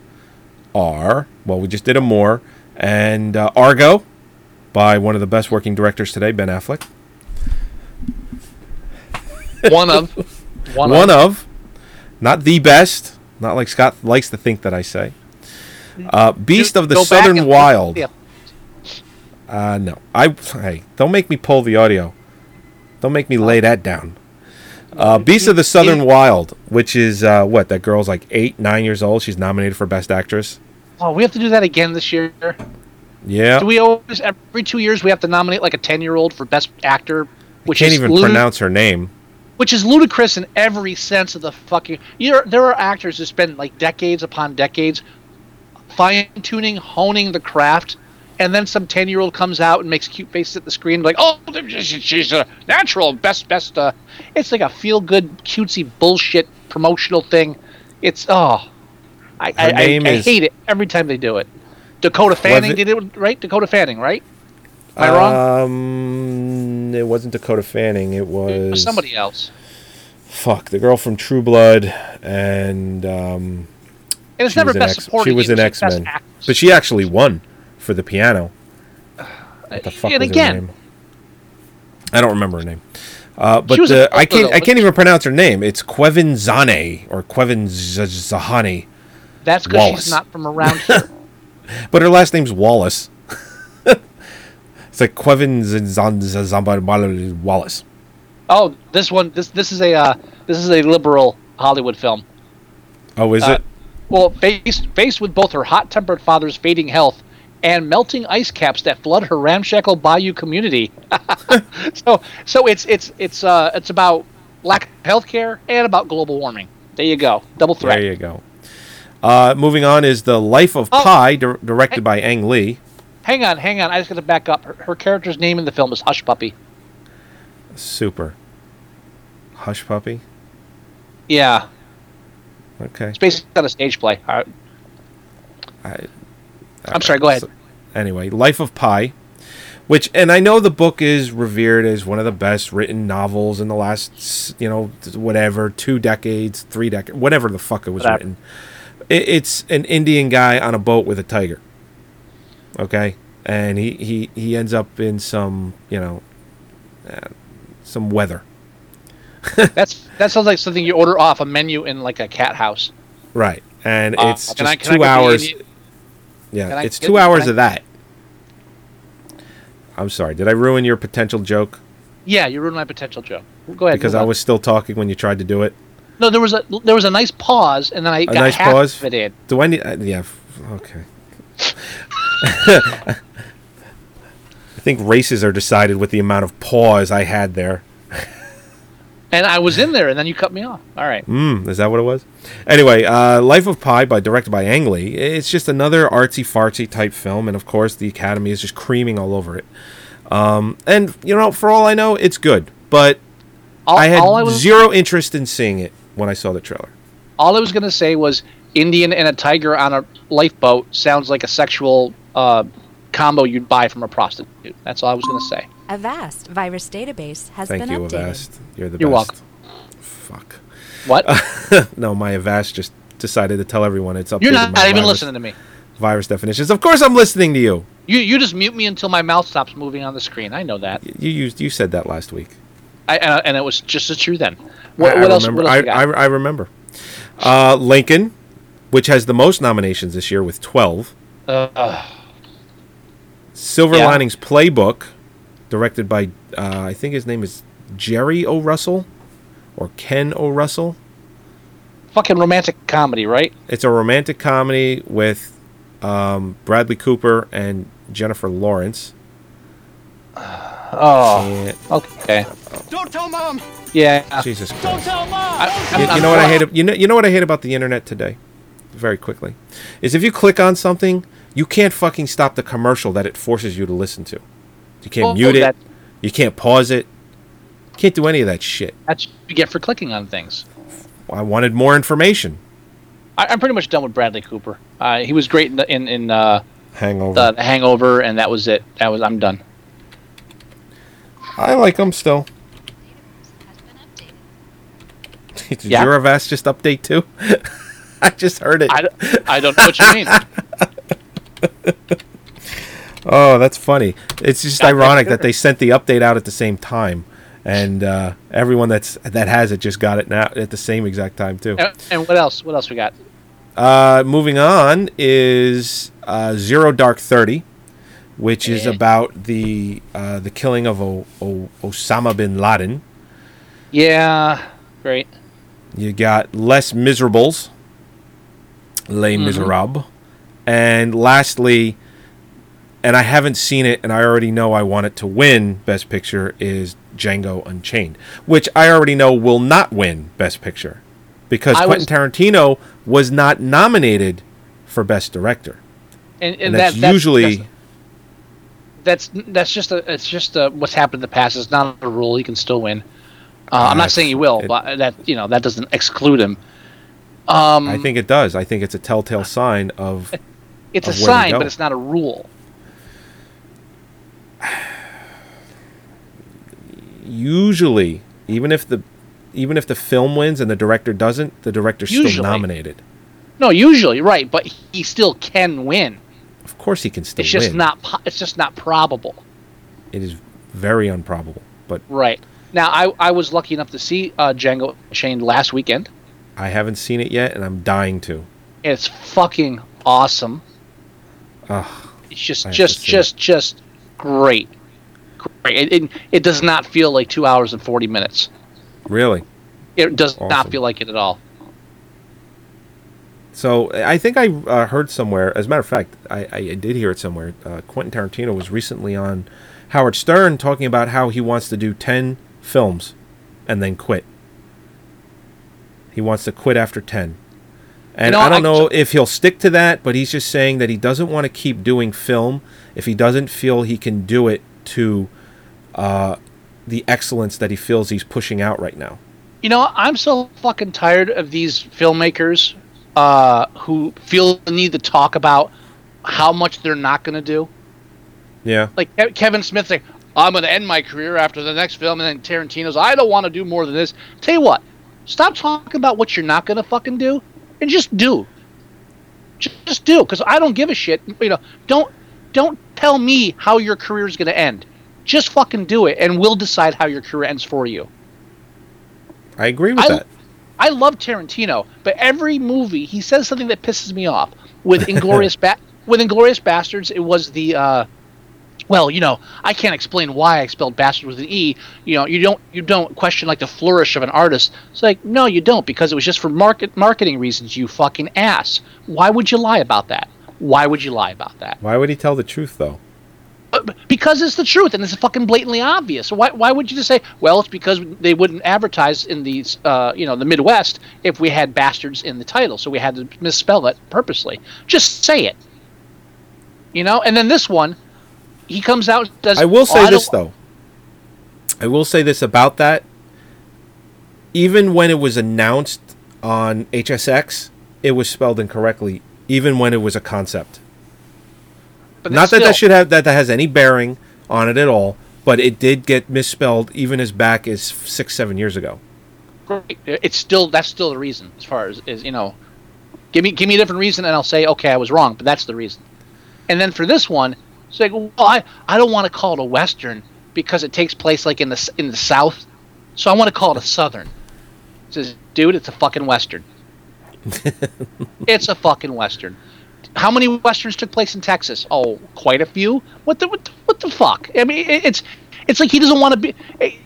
are well, we just did Amour and uh, Argo by one of the best working directors today, Ben Affleck. One of. [laughs] One, One, of. of. not the best, not like Scott likes to think that I say. Uh, Beast of the Go Southern Wild. Uh, no, I hey, don't make me pull the audio. Don't make me lay that down. Uh, Beast of the Southern Wild, which is uh, what that girl's like eight, nine years old. She's nominated for Best Actress. Oh, we have to do that again this year. Yeah, Do we always every two years we have to nominate like a ten year old for best actor, which I can't is even ludi- pronounce her name. which is ludicrous in every sense of the fucking. You're, there are actors who spend like decades upon decades fine tuning, honing the craft, and then some ten year old comes out and makes cute faces at the screen like, oh, she's a natural, best, best. Uh, it's like a feel good, cutesy bullshit promotional thing. It's oh, I, I, I, I hate it every time they do it. Dakota Fanning it- did it right. Dakota Fanning, right? Am I wrong? Um, it wasn't Dakota Fanning. It It was was somebody else. Fuck, the girl from True Blood, and um, And it's never was best X- supporting. She was in X Men, but she actually won for the piano. What the fuck and was her again- name? I don't remember her name. Uh, but the, I can't older I can't even pronounce her name. It's Quevin Zane or Quevin Zahani, That's because she's not from around here. [laughs] but her last name's Wallis. [laughs] it's like Quevin Z- Zan- Wallace. oh, this one, this this is a uh, this is a liberal Hollywood film. Oh, is Uh, it? Well, faced faced with both her hot-tempered father's fading health and melting ice caps that flood her ramshackle bayou community. [laughs] so so it's it's it's uh it's about lack of health care and about global warming. There you go, double threat. There you go. Uh, moving on is the Life of Oh. Pi, dir- directed by Ang Lee. Hang on, hang on. I just got to back up. Her, her character's name in the film is Hush Puppy. Super. Hush Puppy. Yeah, Okay. it's based on a stage play. Right. I, I'm sorry. Go ahead. anyway, Life of Pi, which, and I know the book is revered as one of the best written novels in the last, you know, whatever, two decades, three decades, whatever the fuck it was Whatever. written. It, it's an Indian guy on a boat with a tiger. Okay, and he he he ends up in some, you know, uh, some weather. [laughs] That's that sounds like something you order off a menu in like a cat house. Right, and Uh, it's just I two hours. Yeah, it's get- two hours I- of that. I'm sorry. Did I ruin your potential joke? Yeah, you ruined my potential joke. Go ahead. because I was still talking when you tried to do it. No. There was a there was a nice pause, and then I A got nice half pause. of it in. Do I need? Uh, yeah. Okay. [laughs] I think races are decided with the amount of pause I had there. And I was in there, and then you cut me off. All right. Mm, is that what it was? Anyway, uh, Life of Pi by directed by Ang Lee. It's just another artsy fartsy type film, and of course the Academy is just creaming all over it. Um, and you know, for all I know, it's good. But All, I had I was zero interest in seeing it when I saw the trailer. all I was gonna say was Indian and a tiger on a lifeboat sounds like a sexual uh, combo you'd buy from a prostitute. That's all I was going to say. Avast virus database has Thank been you, updated. Avast. You're the You're best. welcome. Fuck. What? [laughs] no, my Avast just decided to tell everyone it's updated You're not, not even virus, listening to me. virus definitions. Of course, I'm listening to you. You you just mute me until my mouth stops moving on the screen. I know that. You used you said that last week. I uh, and it was just as true then. What, I, what I else? Remember, What else I? I, I remember. Uh, Lincoln, which has the most nominations this year with 12. Uh, Silver Yeah. Linings Playbook, directed by, uh, I think his name is Jerry O. Russell or Ken O. Russell. fucking romantic comedy, right? It's a romantic comedy with um, Bradley Cooper and Jennifer Lawrence. Oh, And- okay. Don't tell mom. Yeah. Jesus Christ. Don't tell mom. I, You, I'm- you know what I hate? You know, you know what I hate about the internet today? Very quickly, is if you click on something, you can't fucking stop the commercial that it forces you to listen to. You can't Well, mute it. that- You can't pause it. Can't do any of that shit. That's what you get for clicking on things. I wanted more information. I, I'm pretty much done with Bradley Cooper. Uh, he was great in the, in, in uh, Hangover. the Hangover, and that was it. That was I'm done. I like them still. [laughs] Did Yeah. your Avast just update too? [laughs] I just heard it. I, don't- I don't know what you mean. [laughs] Oh, that's funny. It's just ironic that they sent the update out at the same time, and uh, everyone that's that has it just got it now at the same exact time too. and, and what else? What else we got? Uh, moving on is uh, Zero Dark Thirty, which is about the uh, the killing of o- o- Osama bin Laden. Yeah, great. You got Les Miserables, Les Mhm. Miserables, and lastly, and I haven't seen it, and I already know I want it to win Best Picture is Django Unchained, which I already know will not win Best Picture because I Quentin was- Tarantino was not nominated for Best Director, And, and, and, that, that's that's usually that's that's that's just a it's just a, what's happened in the past. It's not a rule. He can still win. Uh, I'm not saying he will, but that you know that doesn't exclude him. Um, I think it does. I think it's a telltale sign of [laughs] it's a of where sign, but it's not a rule. usually even if the even if the film wins and the director doesn't, the director's still nominated. No, usually right, but he still can win. Of course, he can still It's just win. not. It's just not probable. It is very improbable, but Right now, I I was lucky enough to see uh, Django Unchained last weekend. I haven't seen it yet, and I'm dying to. It's fucking awesome. Ugh, It's just to just see just just great. Great. It, it, it does not feel like two hours and forty minutes. really. It does not feel like it at all. So I think I uh, heard somewhere. As a matter of fact, I, I, did hear it somewhere. Uh, Quentin Tarantino was recently on Howard Stern talking about how he wants to do ten films and then quit. He wants to quit after ten. And know, I don't I- know if he'll stick to that, but he's just saying that he doesn't want to keep doing film if he doesn't feel he can do it to uh, the excellence that he feels he's pushing out right now. You know, I'm so fucking tired of these filmmakers uh, who feel the need to talk about how much they're not going to do. Yeah. Like Ke- Kevin Smith's like, I'm going to end my career after the next film, and then Tarantino's, I don't want to do more than this. Tell you what, stop talking about what you're not going to fucking do, and just do. Ju- Just do, because I don't give a shit. You know, don't don't tell me how your career is going to end. Just fucking do it, and we'll decide how your career ends for you. I agree with I, that. I love Tarantino, but every movie he says something that pisses me off. With [laughs] Inglorious ba- with Inglorious Bastards, it was the uh, well, you know, I can't explain why I spelled bastard with an e. You know, you don't you don't question like the flourish of an artist. It's like no, you don't because it was just for market marketing reasons. You fucking ass. Why would you lie about that? Why would you lie about that? Why would he tell the truth though? Because it's the truth and it's fucking blatantly obvious. Why, why would you just say, well, it's because they wouldn't advertise in these, uh, you know, the Midwest if we had bastards in the title, so we had to misspell it purposely. Just say it. You know, and then this one, he comes out does. I will "Oh, say this though. I will say this about that. Even when it was announced on HSX, it was spelled incorrectly. Even when it was a concept. But Not that that should have that that has any bearing on it at all, but it did get misspelled even as back as six seven years ago. Great. It's still that's still the reason as far as is you know, give me give me a different reason and I'll say okay I was wrong, but that's the reason. And then for this one, it's like well I I don't want to call it a western because it takes place like in the in the south, so I want to call it a southern. It says, dude, it's a fucking western. [laughs] it's a fucking western. How many westerns took place in Texas? Oh, quite a few. What the what the, what the fuck? I mean, it's it's like he doesn't want to be.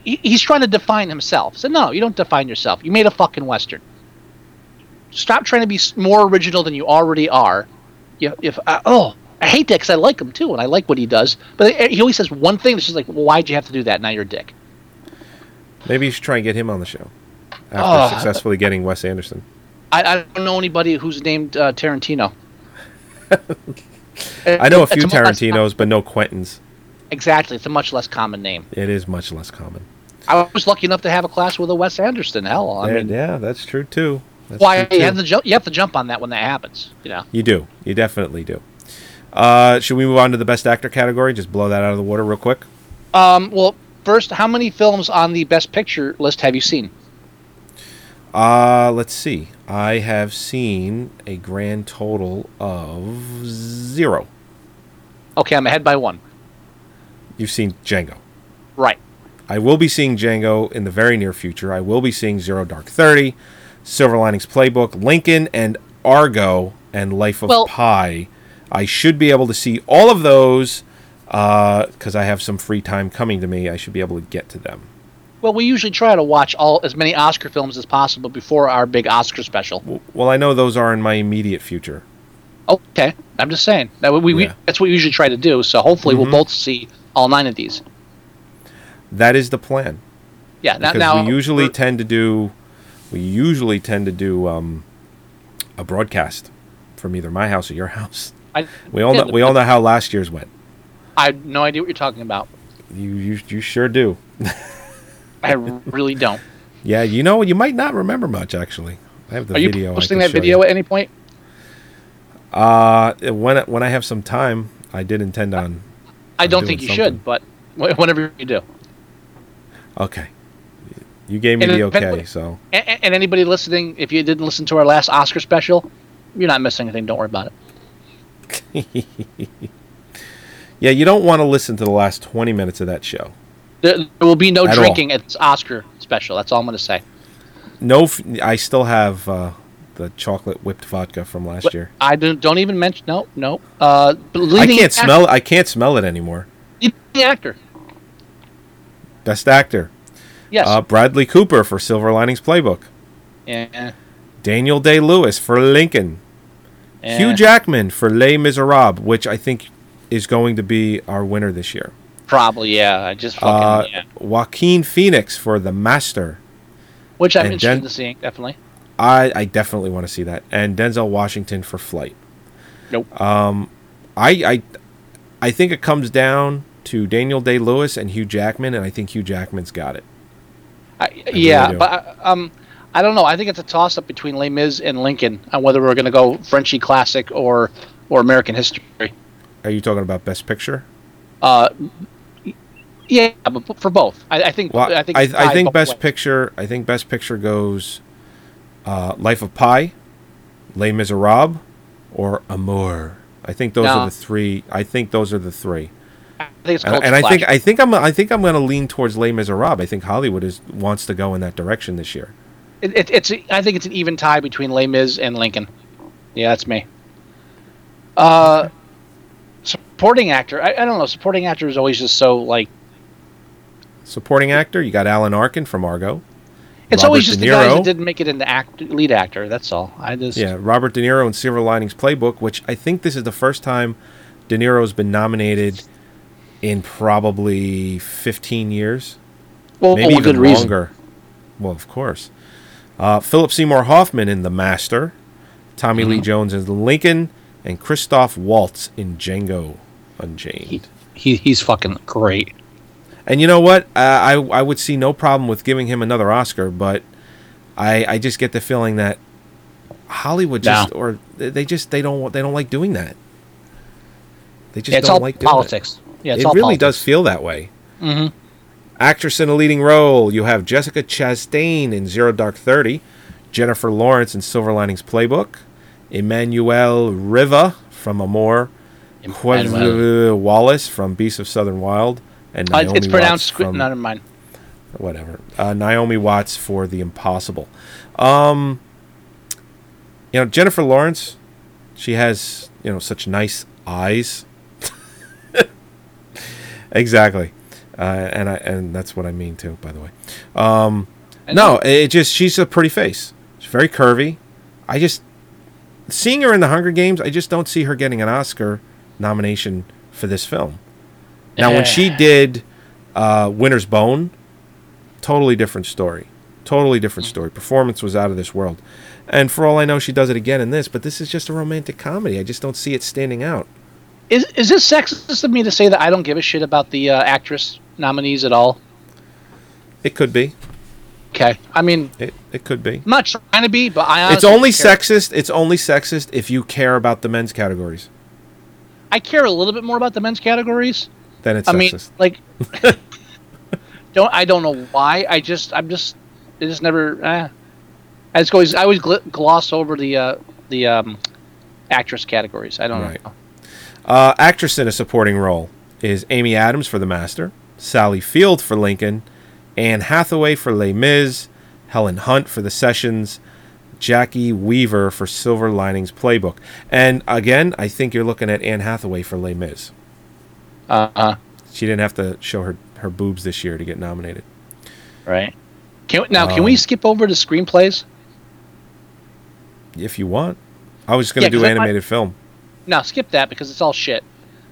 he- He's trying to define himself. So no, you don't define yourself. You made a fucking western. Stop trying to be more original than you already are. You, if uh, oh, I hate that because I like him too, and I like what he does. But he always says one thing that's just like, well, why'd you have to do that? Now you're a dick. Maybe you should try and get him on the show after Oh. successfully getting Wes Anderson. I, I don't know anybody who's named uh, Tarantino. [laughs] I know a few less- Tarantinos, but no Quentins. Exactly, it's a much less common name. It is much less common. I was lucky enough to have a class with a Wes Anderson. Hell, I Yeah, mean, yeah, that's true too. That's why true, you have to jump? You have to jump on that when that happens. You know. You do. You definitely do. Uh, should we move on to the best actor category? Just blow that out of the water real quick. Um, well, first, how many films on the Best Picture list have you seen? Uh, let's see. I have seen a grand total of zero. Okay, I'm ahead by one. You've seen Django. Right. I will be seeing Django in the very near future. I will be seeing Zero Dark Thirty, Silver Linings Playbook, Lincoln, and Argo, and Life of Well- Pi. I should be able to see all of those because I have some free time coming to me. I should be able to get to them. Well, we usually try to watch all as many Oscar films as possible before our big Oscar special. Well, I know those are in my immediate future. Okay, I'm just saying that we, we Yeah. that's what we usually try to do. So hopefully Mhm. we'll both see all nine of these. That is the plan. Yeah. Now, because now we usually tend to do we usually tend to do um, a broadcast from either my house or your house. I, We all know, we all know how last year's went. I have no idea what you're talking about. You you, you sure do. [laughs] I really don't. Yeah, you know you might not remember much actually. I have the Are you video. I posting that video you. at any point? Uh, when when I have some time, I did intend on. I on don't think you something. should, but wh- whenever you do. Okay. You gave me And the okay, so And, and anybody listening, if you didn't listen to our last Oscar special, you're not missing anything. Don't worry about it. [laughs] yeah, you don't want to listen to the last twenty minutes of that show. There, there will be no At all. drinking at this Oscar special. That's all I'm going to say. No, f- I still have uh, the chocolate whipped vodka from last year. I don't don't even mention. No, no. Uh, but I can't actor- smell. I can't smell it anymore. leading actor. Best actor. Yes. Uh, Bradley Cooper for Silver Linings Playbook. Yeah. Daniel Day Lewis for Lincoln. Yeah. Hugh Jackman for Les Miserables, which I think is going to be our winner this year. Probably. Yeah. I just fucking. Uh, yeah. Joaquin Phoenix for The Master. Which I'm and interested Den- in seeing. Definitely. I, I definitely want to see that. And Denzel Washington for Flight. Nope. Um, I I I think it comes down to Daniel Day Lewis and Hugh Jackman, and I think Hugh Jackman's got it. I, really yeah, do. but uh, um, I don't know. I think it's a toss up between Les Mis and Lincoln on whether we're going to go Frenchy classic or or American history. Are you talking about Best Picture? Uh, yeah, but for both, I, I think. Well, I think. I, I think Best ways. Picture. I think Best Picture goes uh, Life of Pi, Les Miserables, or Amour. I think those No. are the three. I think those are the three. I think it's And, and I think I think I'm I think I'm going to lean towards Les Miserables. I think Hollywood is wants to go in that direction this year. It, it, it's. I think it's an even tie between Les Mis and Lincoln. Yeah, that's me. Uh, supporting actor. I, I don't know. Supporting actor is always just so like. Supporting actor, you got Alan Arkin from Argo. It's Robert always just the guys that didn't make it into act lead actor. That's all. I just. Yeah, Robert De Niro in Silver Linings Playbook, which I think this is the first time De Niro's been nominated in probably 15 years. Well, maybe even good reason. longer. Well, of course. Uh, Philip Seymour Hoffman in The Master, Tommy Lee Mhm. Jones in Lincoln, and Christoph Waltz in Django Unchained. He, he's fucking great. And you know what? Uh, I I would see no problem with giving him another Oscar, but I I just get the feeling that Hollywood just No. or they just they don't they don't like doing that. They just Yeah, it's don't all like doing politics. It. Yeah, it's it all really does feel that way. Mm-hmm. Actress in a leading role, you have Jessica Chastain in Zero Dark Thirty, Jennifer Lawrence in Silver Linings Playbook, Emmanuelle Riva from Amour, Quez Wallis from Beasts of Southern Wild, and Uh, it's pronounced. Watts from never mind. whatever. Uh, Naomi Watts for The Impossible. Um, you know Jennifer Lawrence, she has you know such nice eyes. [laughs] exactly, uh, and I and that's what I mean too. By the way, um, no, it just she's a pretty face. She's very curvy. I just seeing her in the Hunger Games. I just don't see her getting an Oscar nomination for this film. Now, when she did uh, Winter's Bone, totally different story. Totally different story. Performance was out of this world. And for all I know, she does it again in this, but this is just a romantic comedy. I just don't see it standing out. Is is this sexist of me to say that I don't give a shit about the uh, actress nominees at all? It could be. Okay, I mean, it, it could be. I'm not trying to be, but I It's only sexist. It's only sexist if you care about the men's categories. I care a little bit more about the men's categories. Then it's I mean, like, [laughs] don't I don't know why. I just I'm just it just never. Eh. I just always I always gl- gloss over the uh, the um, actress categories. I don't Right. know. Uh, actress in a supporting role is Amy Adams for The Master, Sally Field for Lincoln, Anne Hathaway for Les Mis, Helen Hunt for The Sessions, Jacki Weaver for Silver Linings Playbook. And again, I think you're looking at Anne Hathaway for Les Mis. Uh huh. She didn't have to show her, her boobs this year to get nominated. Right. Can now can we Um, skip over to screenplays? If you want. I was just going to Yeah, do I- I- animated film. No, skip that because it's all shit.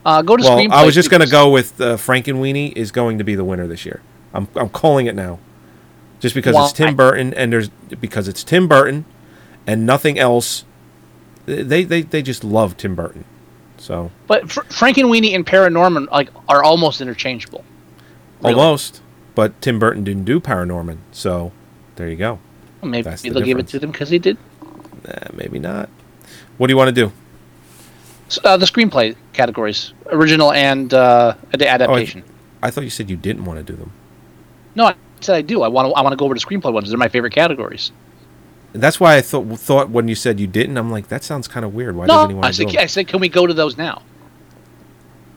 Uh, go to Well, screenplays. I was just going to go with uh, Frankenweenie is going to be the winner this year. I'm I'm calling it now, just because it's Why? Tim Burton and there's because it's Tim Burton, and nothing else. They they they just love Tim Burton, so But Fr- Frankenweenie and Paranorman like are almost interchangeable. Really. almost. But Tim Burton didn't do Paranorman, so there you go. Well, maybe That's the they'll give it to them because he did. Eh, maybe not. What do you want to do? S- Uh, the screenplay categories: original and uh, ad- Oh, I, adaptation. I thought you said you didn't want to do them. no, I said I do. I want to. I want to go over the screenplay ones. They're my favorite categories. That's why I thought thought when you said you didn't, I'm like that sounds kind of weird. Why no, doesn't he I said. I said, can we go to those now?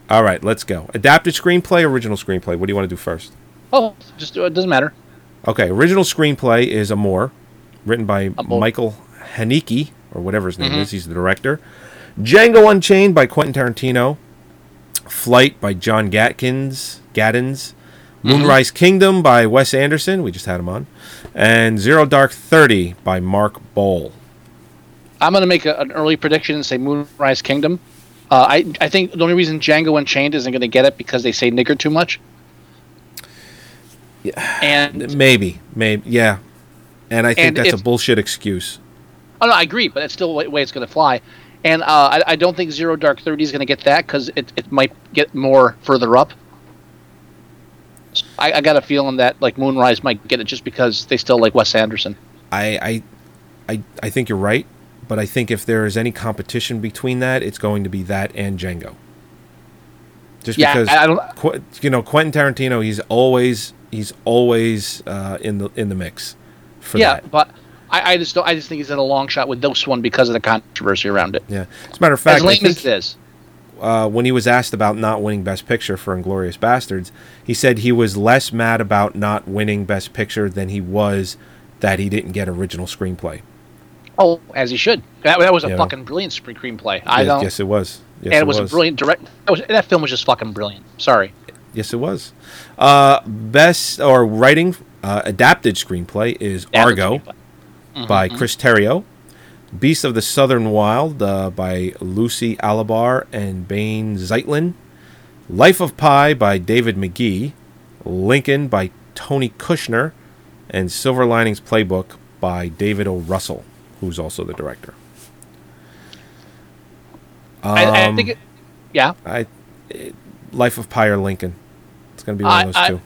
All right, let's go. Adapted screenplay, original screenplay. What do you want to do first? Oh, just do it. Doesn't matter. Okay, original screenplay is Amour, written by Amour. Michael Haneke, or whatever his name Mhm. is. He's the director. Django Unchained by Quentin Tarantino. Flight by John Gatkins, Gaddins. Mm-hmm. Moonrise Kingdom by Wes Anderson. We just had him on. And Zero Dark Thirty by Mark Boal. I'm going to make a, an early prediction and say Moonrise Kingdom. Uh, I I think the only reason Django Unchained isn't going to get it because they say nigger too much. Yeah. And Maybe, maybe, yeah. And I think And that's a bullshit excuse. oh no, I agree, but it's still the way it's going to fly. And uh, I, I don't think Zero Dark Thirty is going to get that because it, it might get more further up. I, I got a feeling that like Moonrise might get it just because they still like Wes Anderson. I, I, I, I think you're right, but I think if there is any competition between that, it's going to be that and Django. Just Yeah, because I- I don't- Qu- you know Quentin Tarantino, he's always he's always uh, in the in the mix for yeah, that. but I, I just don't. I just think he's in a long shot with this one because of the controversy around it. Yeah, as a matter of fact, as I lame think, as it is. Uh, when he was asked about not winning Best Picture for Inglorious Bastards, he said he was less mad about not winning Best Picture than he was that he didn't get original screenplay. Oh, as he should. That, that was a You know. fucking brilliant screenplay. I yes, don't. yes, it was. Yes, and it was, a brilliant direct. That, was, that film was just fucking brilliant. Sorry. Yes, it was. Uh, best or writing uh, adapted screenplay is Argo by Mhm. Chris Terrio. Beast of the Southern Wild uh, by Lucy Alibar and Bain Zeitlin. Life of Pi by David Magee. Lincoln by Tony Kushner. And Silver Linings Playbook by David O. Russell, who's also the director. I, I Um, think. It, yeah. I, it- Life of Pi or Lincoln. It's going to be one I, of those two.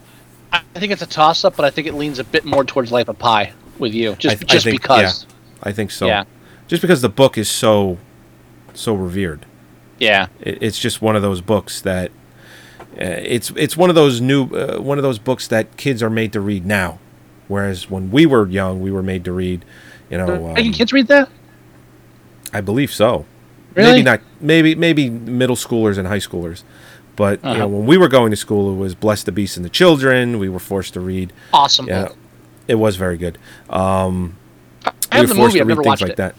I think it's a toss up, but I think it leans a bit more towards Life of Pi with you, just I th- I just think- because. yeah, I think so. Yeah. Just because the book is so so revered. Yeah. It, it's just one of those books that uh, it's it's one of those new uh, one of those books that kids are made to read now, whereas when we were young, we were made to read. You know, Making um, kids read that? I believe so. Really? Maybe not. Maybe maybe middle schoolers and high schoolers, but Uh-huh. know, when we were going to school, it was "Bless the Beast and the Children." We were forced to read. Awesome Yeah, book. it was very good. Um, I we have were the forced movie, to I've read never things watched like it. that.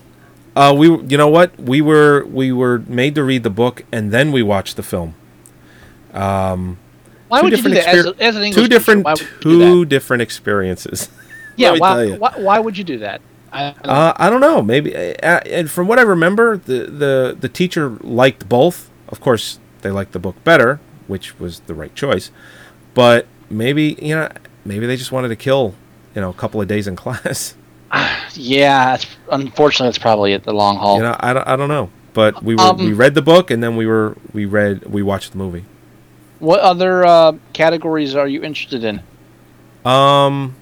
Uh, we, you know what? We were we were made to read the book and then we watched the film. Um, Why would you do different that as a- as an English two different why would you do two different experiences. [laughs] Yeah, why, why, why would you do that? I, Uh, I don't know. Maybe, uh, and from what I remember, the, the the teacher liked both. Of course, they liked the book better, which was the right choice. But maybe you know, maybe they just wanted to kill you know a couple of days in [laughs] class. [sighs] yeah, it's, unfortunately, that's probably it, the long haul. You know, I don't, I don't know. But we were Um, we read the book and then we were we read we watched the movie. What other uh, categories are you interested in? Um,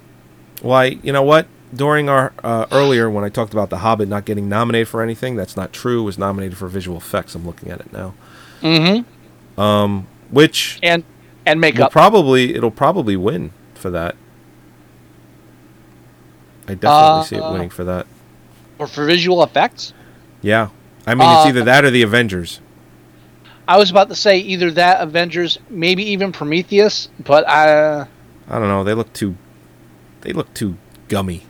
well, I, you know what? During our uh, earlier when I talked about The Hobbit not getting nominated for anything, that's not true. It was nominated for visual effects. I'm looking at it now. Mm-hmm. Um, which and and makeup. probably it'll probably win for that. I definitely see it Uh, winning for that. Or for visual effects? Yeah, I mean it's uh, either that or the Avengers. I was about to say either that, Avengers, maybe even Prometheus, but uh, I don't know. They look too, they look too gummy.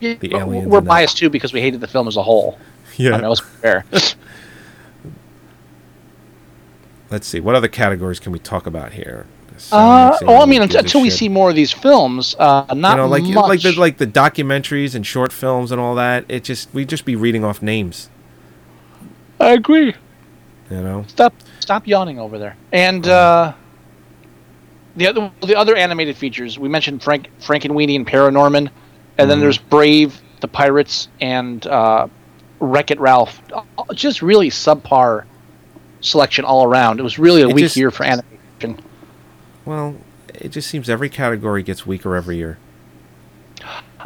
yeah, The aliens we're biased too because we hated the film as a whole. Yeah. that was fair. [laughs] Let's see. What other categories can we talk about here? Uh, well, I mean, until we shit. see more of these films, uh, not you know, like much. like the like the documentaries and short films and all that. It just we just be reading off names. I agree. You know. Stop, stop yawning over there. And uh, the other, the other animated features we mentioned Frank, Frankenweenie and Paranorman, and then Mhm. there's Brave, the Pirates, and uh, Wreck It Ralph. Just really subpar selection all around. It was really a It weak just- year for animation. Well, it just seems every category gets weaker every year.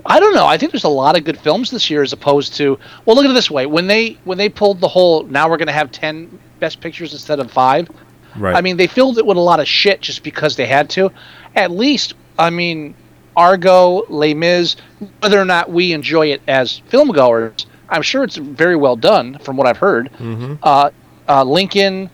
I don't know. I think there's a lot of good films this year, as opposed to well, look at it this way: when they when they pulled the whole now we're going to have ten best pictures instead of five. Right. I mean, they filled it with a lot of shit just because they had to. At least, I mean, Argo, Les Mis, whether or not we enjoy it as filmgoers, I'm sure it's very well done from what I've heard. Mm-hmm. Uh, uh, Lincoln,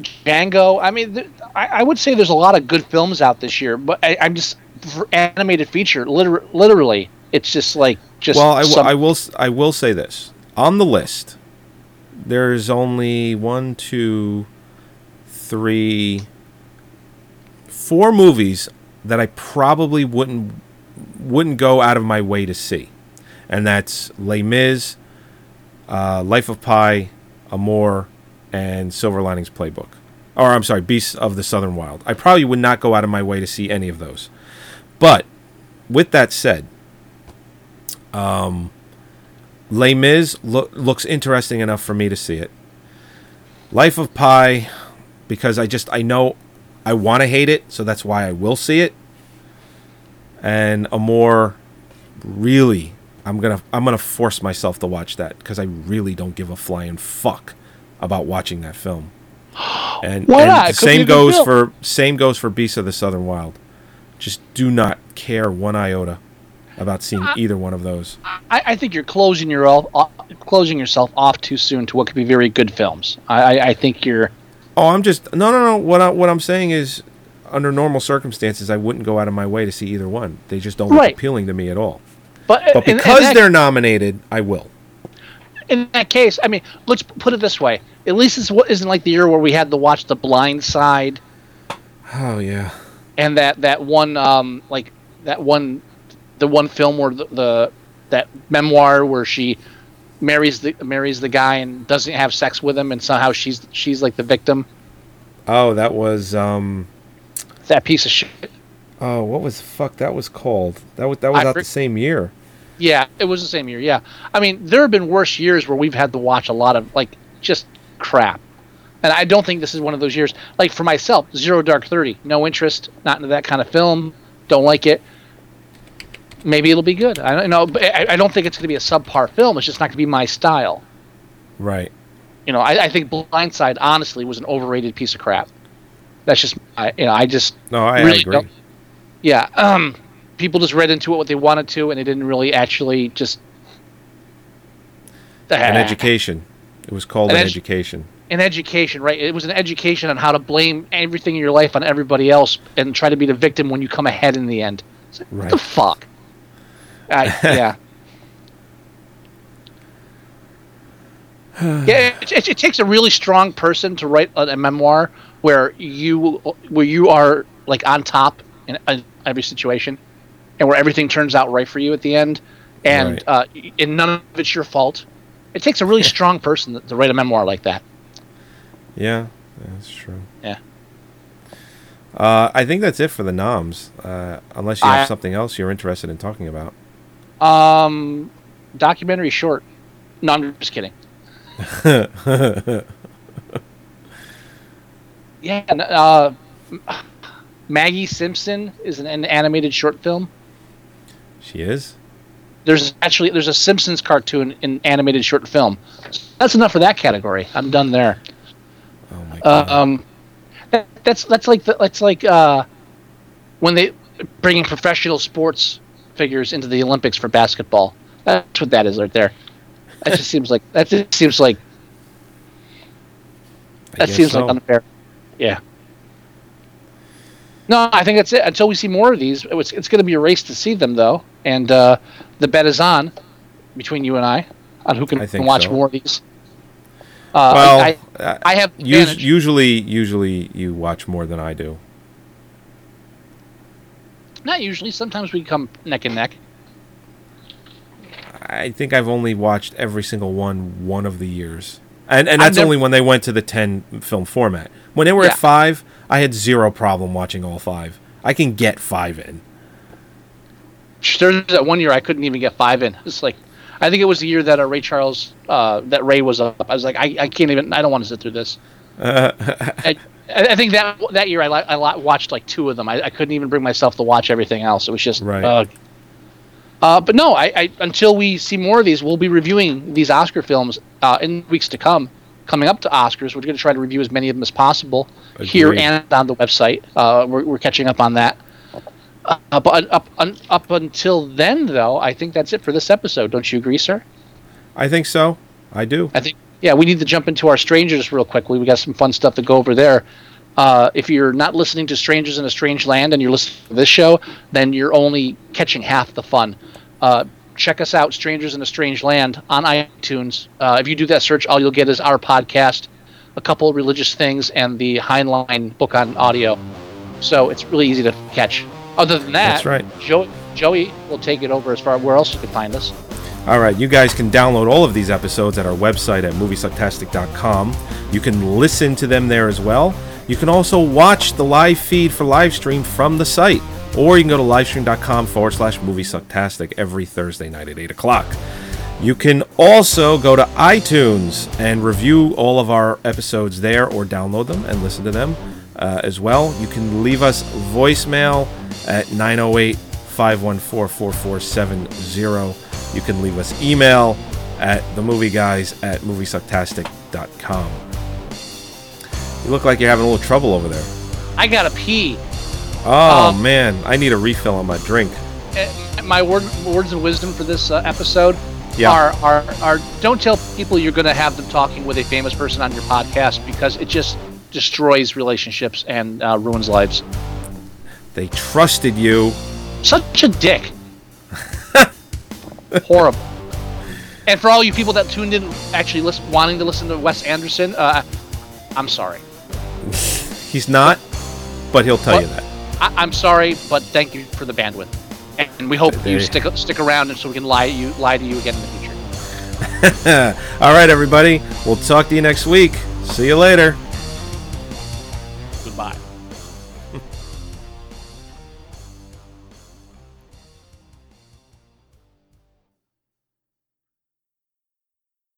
Django. I mean, th- I, I would say there's a lot of good films out this year, but I, I'm just for animated feature. Liter- literally, it's just like just. well, I, w- some- I will I will say this on the list. There's only one, two, three, four movies that I probably wouldn't wouldn't go out of my way to see, and that's Les Mis, uh, Life of Pi, Amour, and Silver Linings Playbook. Or I'm sorry, Beasts of the Southern Wild. I probably would not go out of my way to see any of those. But with that said, um, Les Mis loo- looks interesting enough for me to see it. Life of Pi, because I just I know I want to hate it, so that's why I will see it. And Amour really, I'm gonna I'm gonna force myself to watch that because I really don't give a flying fuck about watching that film. [gasps] [gasps] And, Why and not? the It could be a same goes for same goes for Beasts of the Southern Wild. Just do not care one iota about seeing either one of those. I, I think you're closing your off, off- closing yourself off too soon to what could be very good films. I, I, I think you're. Oh, I'm just no, no, no. What I, what I'm saying is, under normal circumstances, I wouldn't go out of my way to see either one. They just don't Right. look appealing to me at all. But, But in- in because that- they're nominated, I will. In that case, I mean, let's put it this way: at least this isn't like the year where we had to watch The Blind Side Oh yeah. and that that one um like that one the one film where the, the that memoir where she marries the marries the guy and doesn't have sex with him and somehow she's she's like the victim. Oh, that was um. That piece of shit. Oh, what was fuck that was called? That was that was I out the same year. Yeah, it was the same year. Yeah, I mean, there have been worse years where we've had to watch a lot of like just crap, and I don't think this is one of those years. Like for myself, Zero Dark Thirty, no interest, not into that kind of film, don't like it. Maybe it'll be good. I don't know. But I, I don't think it's going to be a subpar film. It's just not going to be my style. Right. You know, I, I think Blindside honestly was an overrated piece of crap. That's just, I, you know, I just No, I, I really agree. don't- yeah, um, people just read into it what they wanted to, and they didn't really actually just An ah. education. It was called An an education. an education, right? It was an education on how to blame everything in your life on everybody else and try to be the victim when you come ahead in the end. It's like, What the fuck? I, [laughs] yeah. yeah, it, it, it takes a really strong person to write a, a memoir where you where you are like on top in, in every situation, and where everything turns out right for you at the end, and Right. uh, and none of it's your fault. It takes a really strong person to, write a memoir like that. Yeah, that's true. Yeah. Uh, I think that's it for the noms. Uh, unless you have I- something else you're interested in talking about. Um, documentary short. No, I'm just kidding. [laughs] Yeah, uh, Maggie Simpson is an, an animated short film. She is. There's actually there's a Simpsons cartoon in animated short film. That's enough for that category. I'm done there. Oh my god. um, that, that's that's like the, that's like uh, when they bringing professional sports figures into the Olympics for basketball. That's what that is right there. That just seems like that just seems like I that seems so. like unfair. Yeah. No, I think that's it. Until we see more of these, it's, it's going to be a race to see them, though. And uh, the bet is on between you and I on who can I watch so. more of these. Uh, well, I, uh, I have us- usually usually you watch more than I do. Not usually. Sometimes we come neck and neck. I think I've only watched every single one one of the years, and and that's never- only when they went to the ten film format. When they were Yeah. at five, I had zero problem watching all five. I can get five in. There's that one year I couldn't even get five in. It's like, I think it was the year that uh, Ray Charles, uh, that Ray was up. I was like, I, I can't even. I don't want to sit through this. [laughs] I, I think that that year I, li- I li- watched like two of them. I, I couldn't even bring myself to watch everything else. It was just Right. Uh, but no, I, I until we see more of these, we'll be reviewing these Oscar films uh, in weeks to come. Coming up to Oscars, we're going to try to review as many of them as possible here and on the website. Uh, we're, we're catching up on that. Uh, but up un, up until then, though, I think that's it for this episode. Don't you agree, sir? I think so. I do. I think yeah, we need to jump into our strangers real quickly. We got some fun stuff to go over there. Uh, if you're not listening to Strangers in a Strange Land and you're listening to this show, then you're only catching half the fun. Uh, check us out, Strangers in a Strange Land, on iTunes. Uh, if you do that search, all you'll get is our podcast, a couple religious things, and the Heinlein book on audio. So it's really easy to catch. Other than that, That's right. Joey, Joey will take it over as far where else you can find us. All right, you guys can download all of these episodes at our website at moviesucktastic.com. You can listen to them there as well. You can also watch the live feed for live stream from the site, or you can go to livestream.com forward slash moviesucktastic every Thursday night at 8 o'clock. You can also go to iTunes and review all of our episodes there or download them and listen to them uh, as well. You can leave us voicemail at 908 514 4470. You can leave us email at themovieguys at moviesucktastic.com. You look like you're having a little trouble over there. I gotta pee. Oh, Um, man. I need a refill on my drink. Uh, my word, words of wisdom for this uh, episode Yeah. are, are are don't tell people you're going to have them talking with a famous person on your podcast because it just destroys relationships and uh, ruins lives. They trusted you. Such a dick. [laughs] Horrible. And for all you people that tuned in, actually listen, wanting to listen to Wes Anderson, uh, I'm sorry. He's not, but he'll tell you that. I, I'm sorry, but thank you for the bandwidth, and we hope There you you- stick stick around, and so we can lie you lie to you again in the future. [laughs] All right, everybody. We'll talk to you next week. See you later.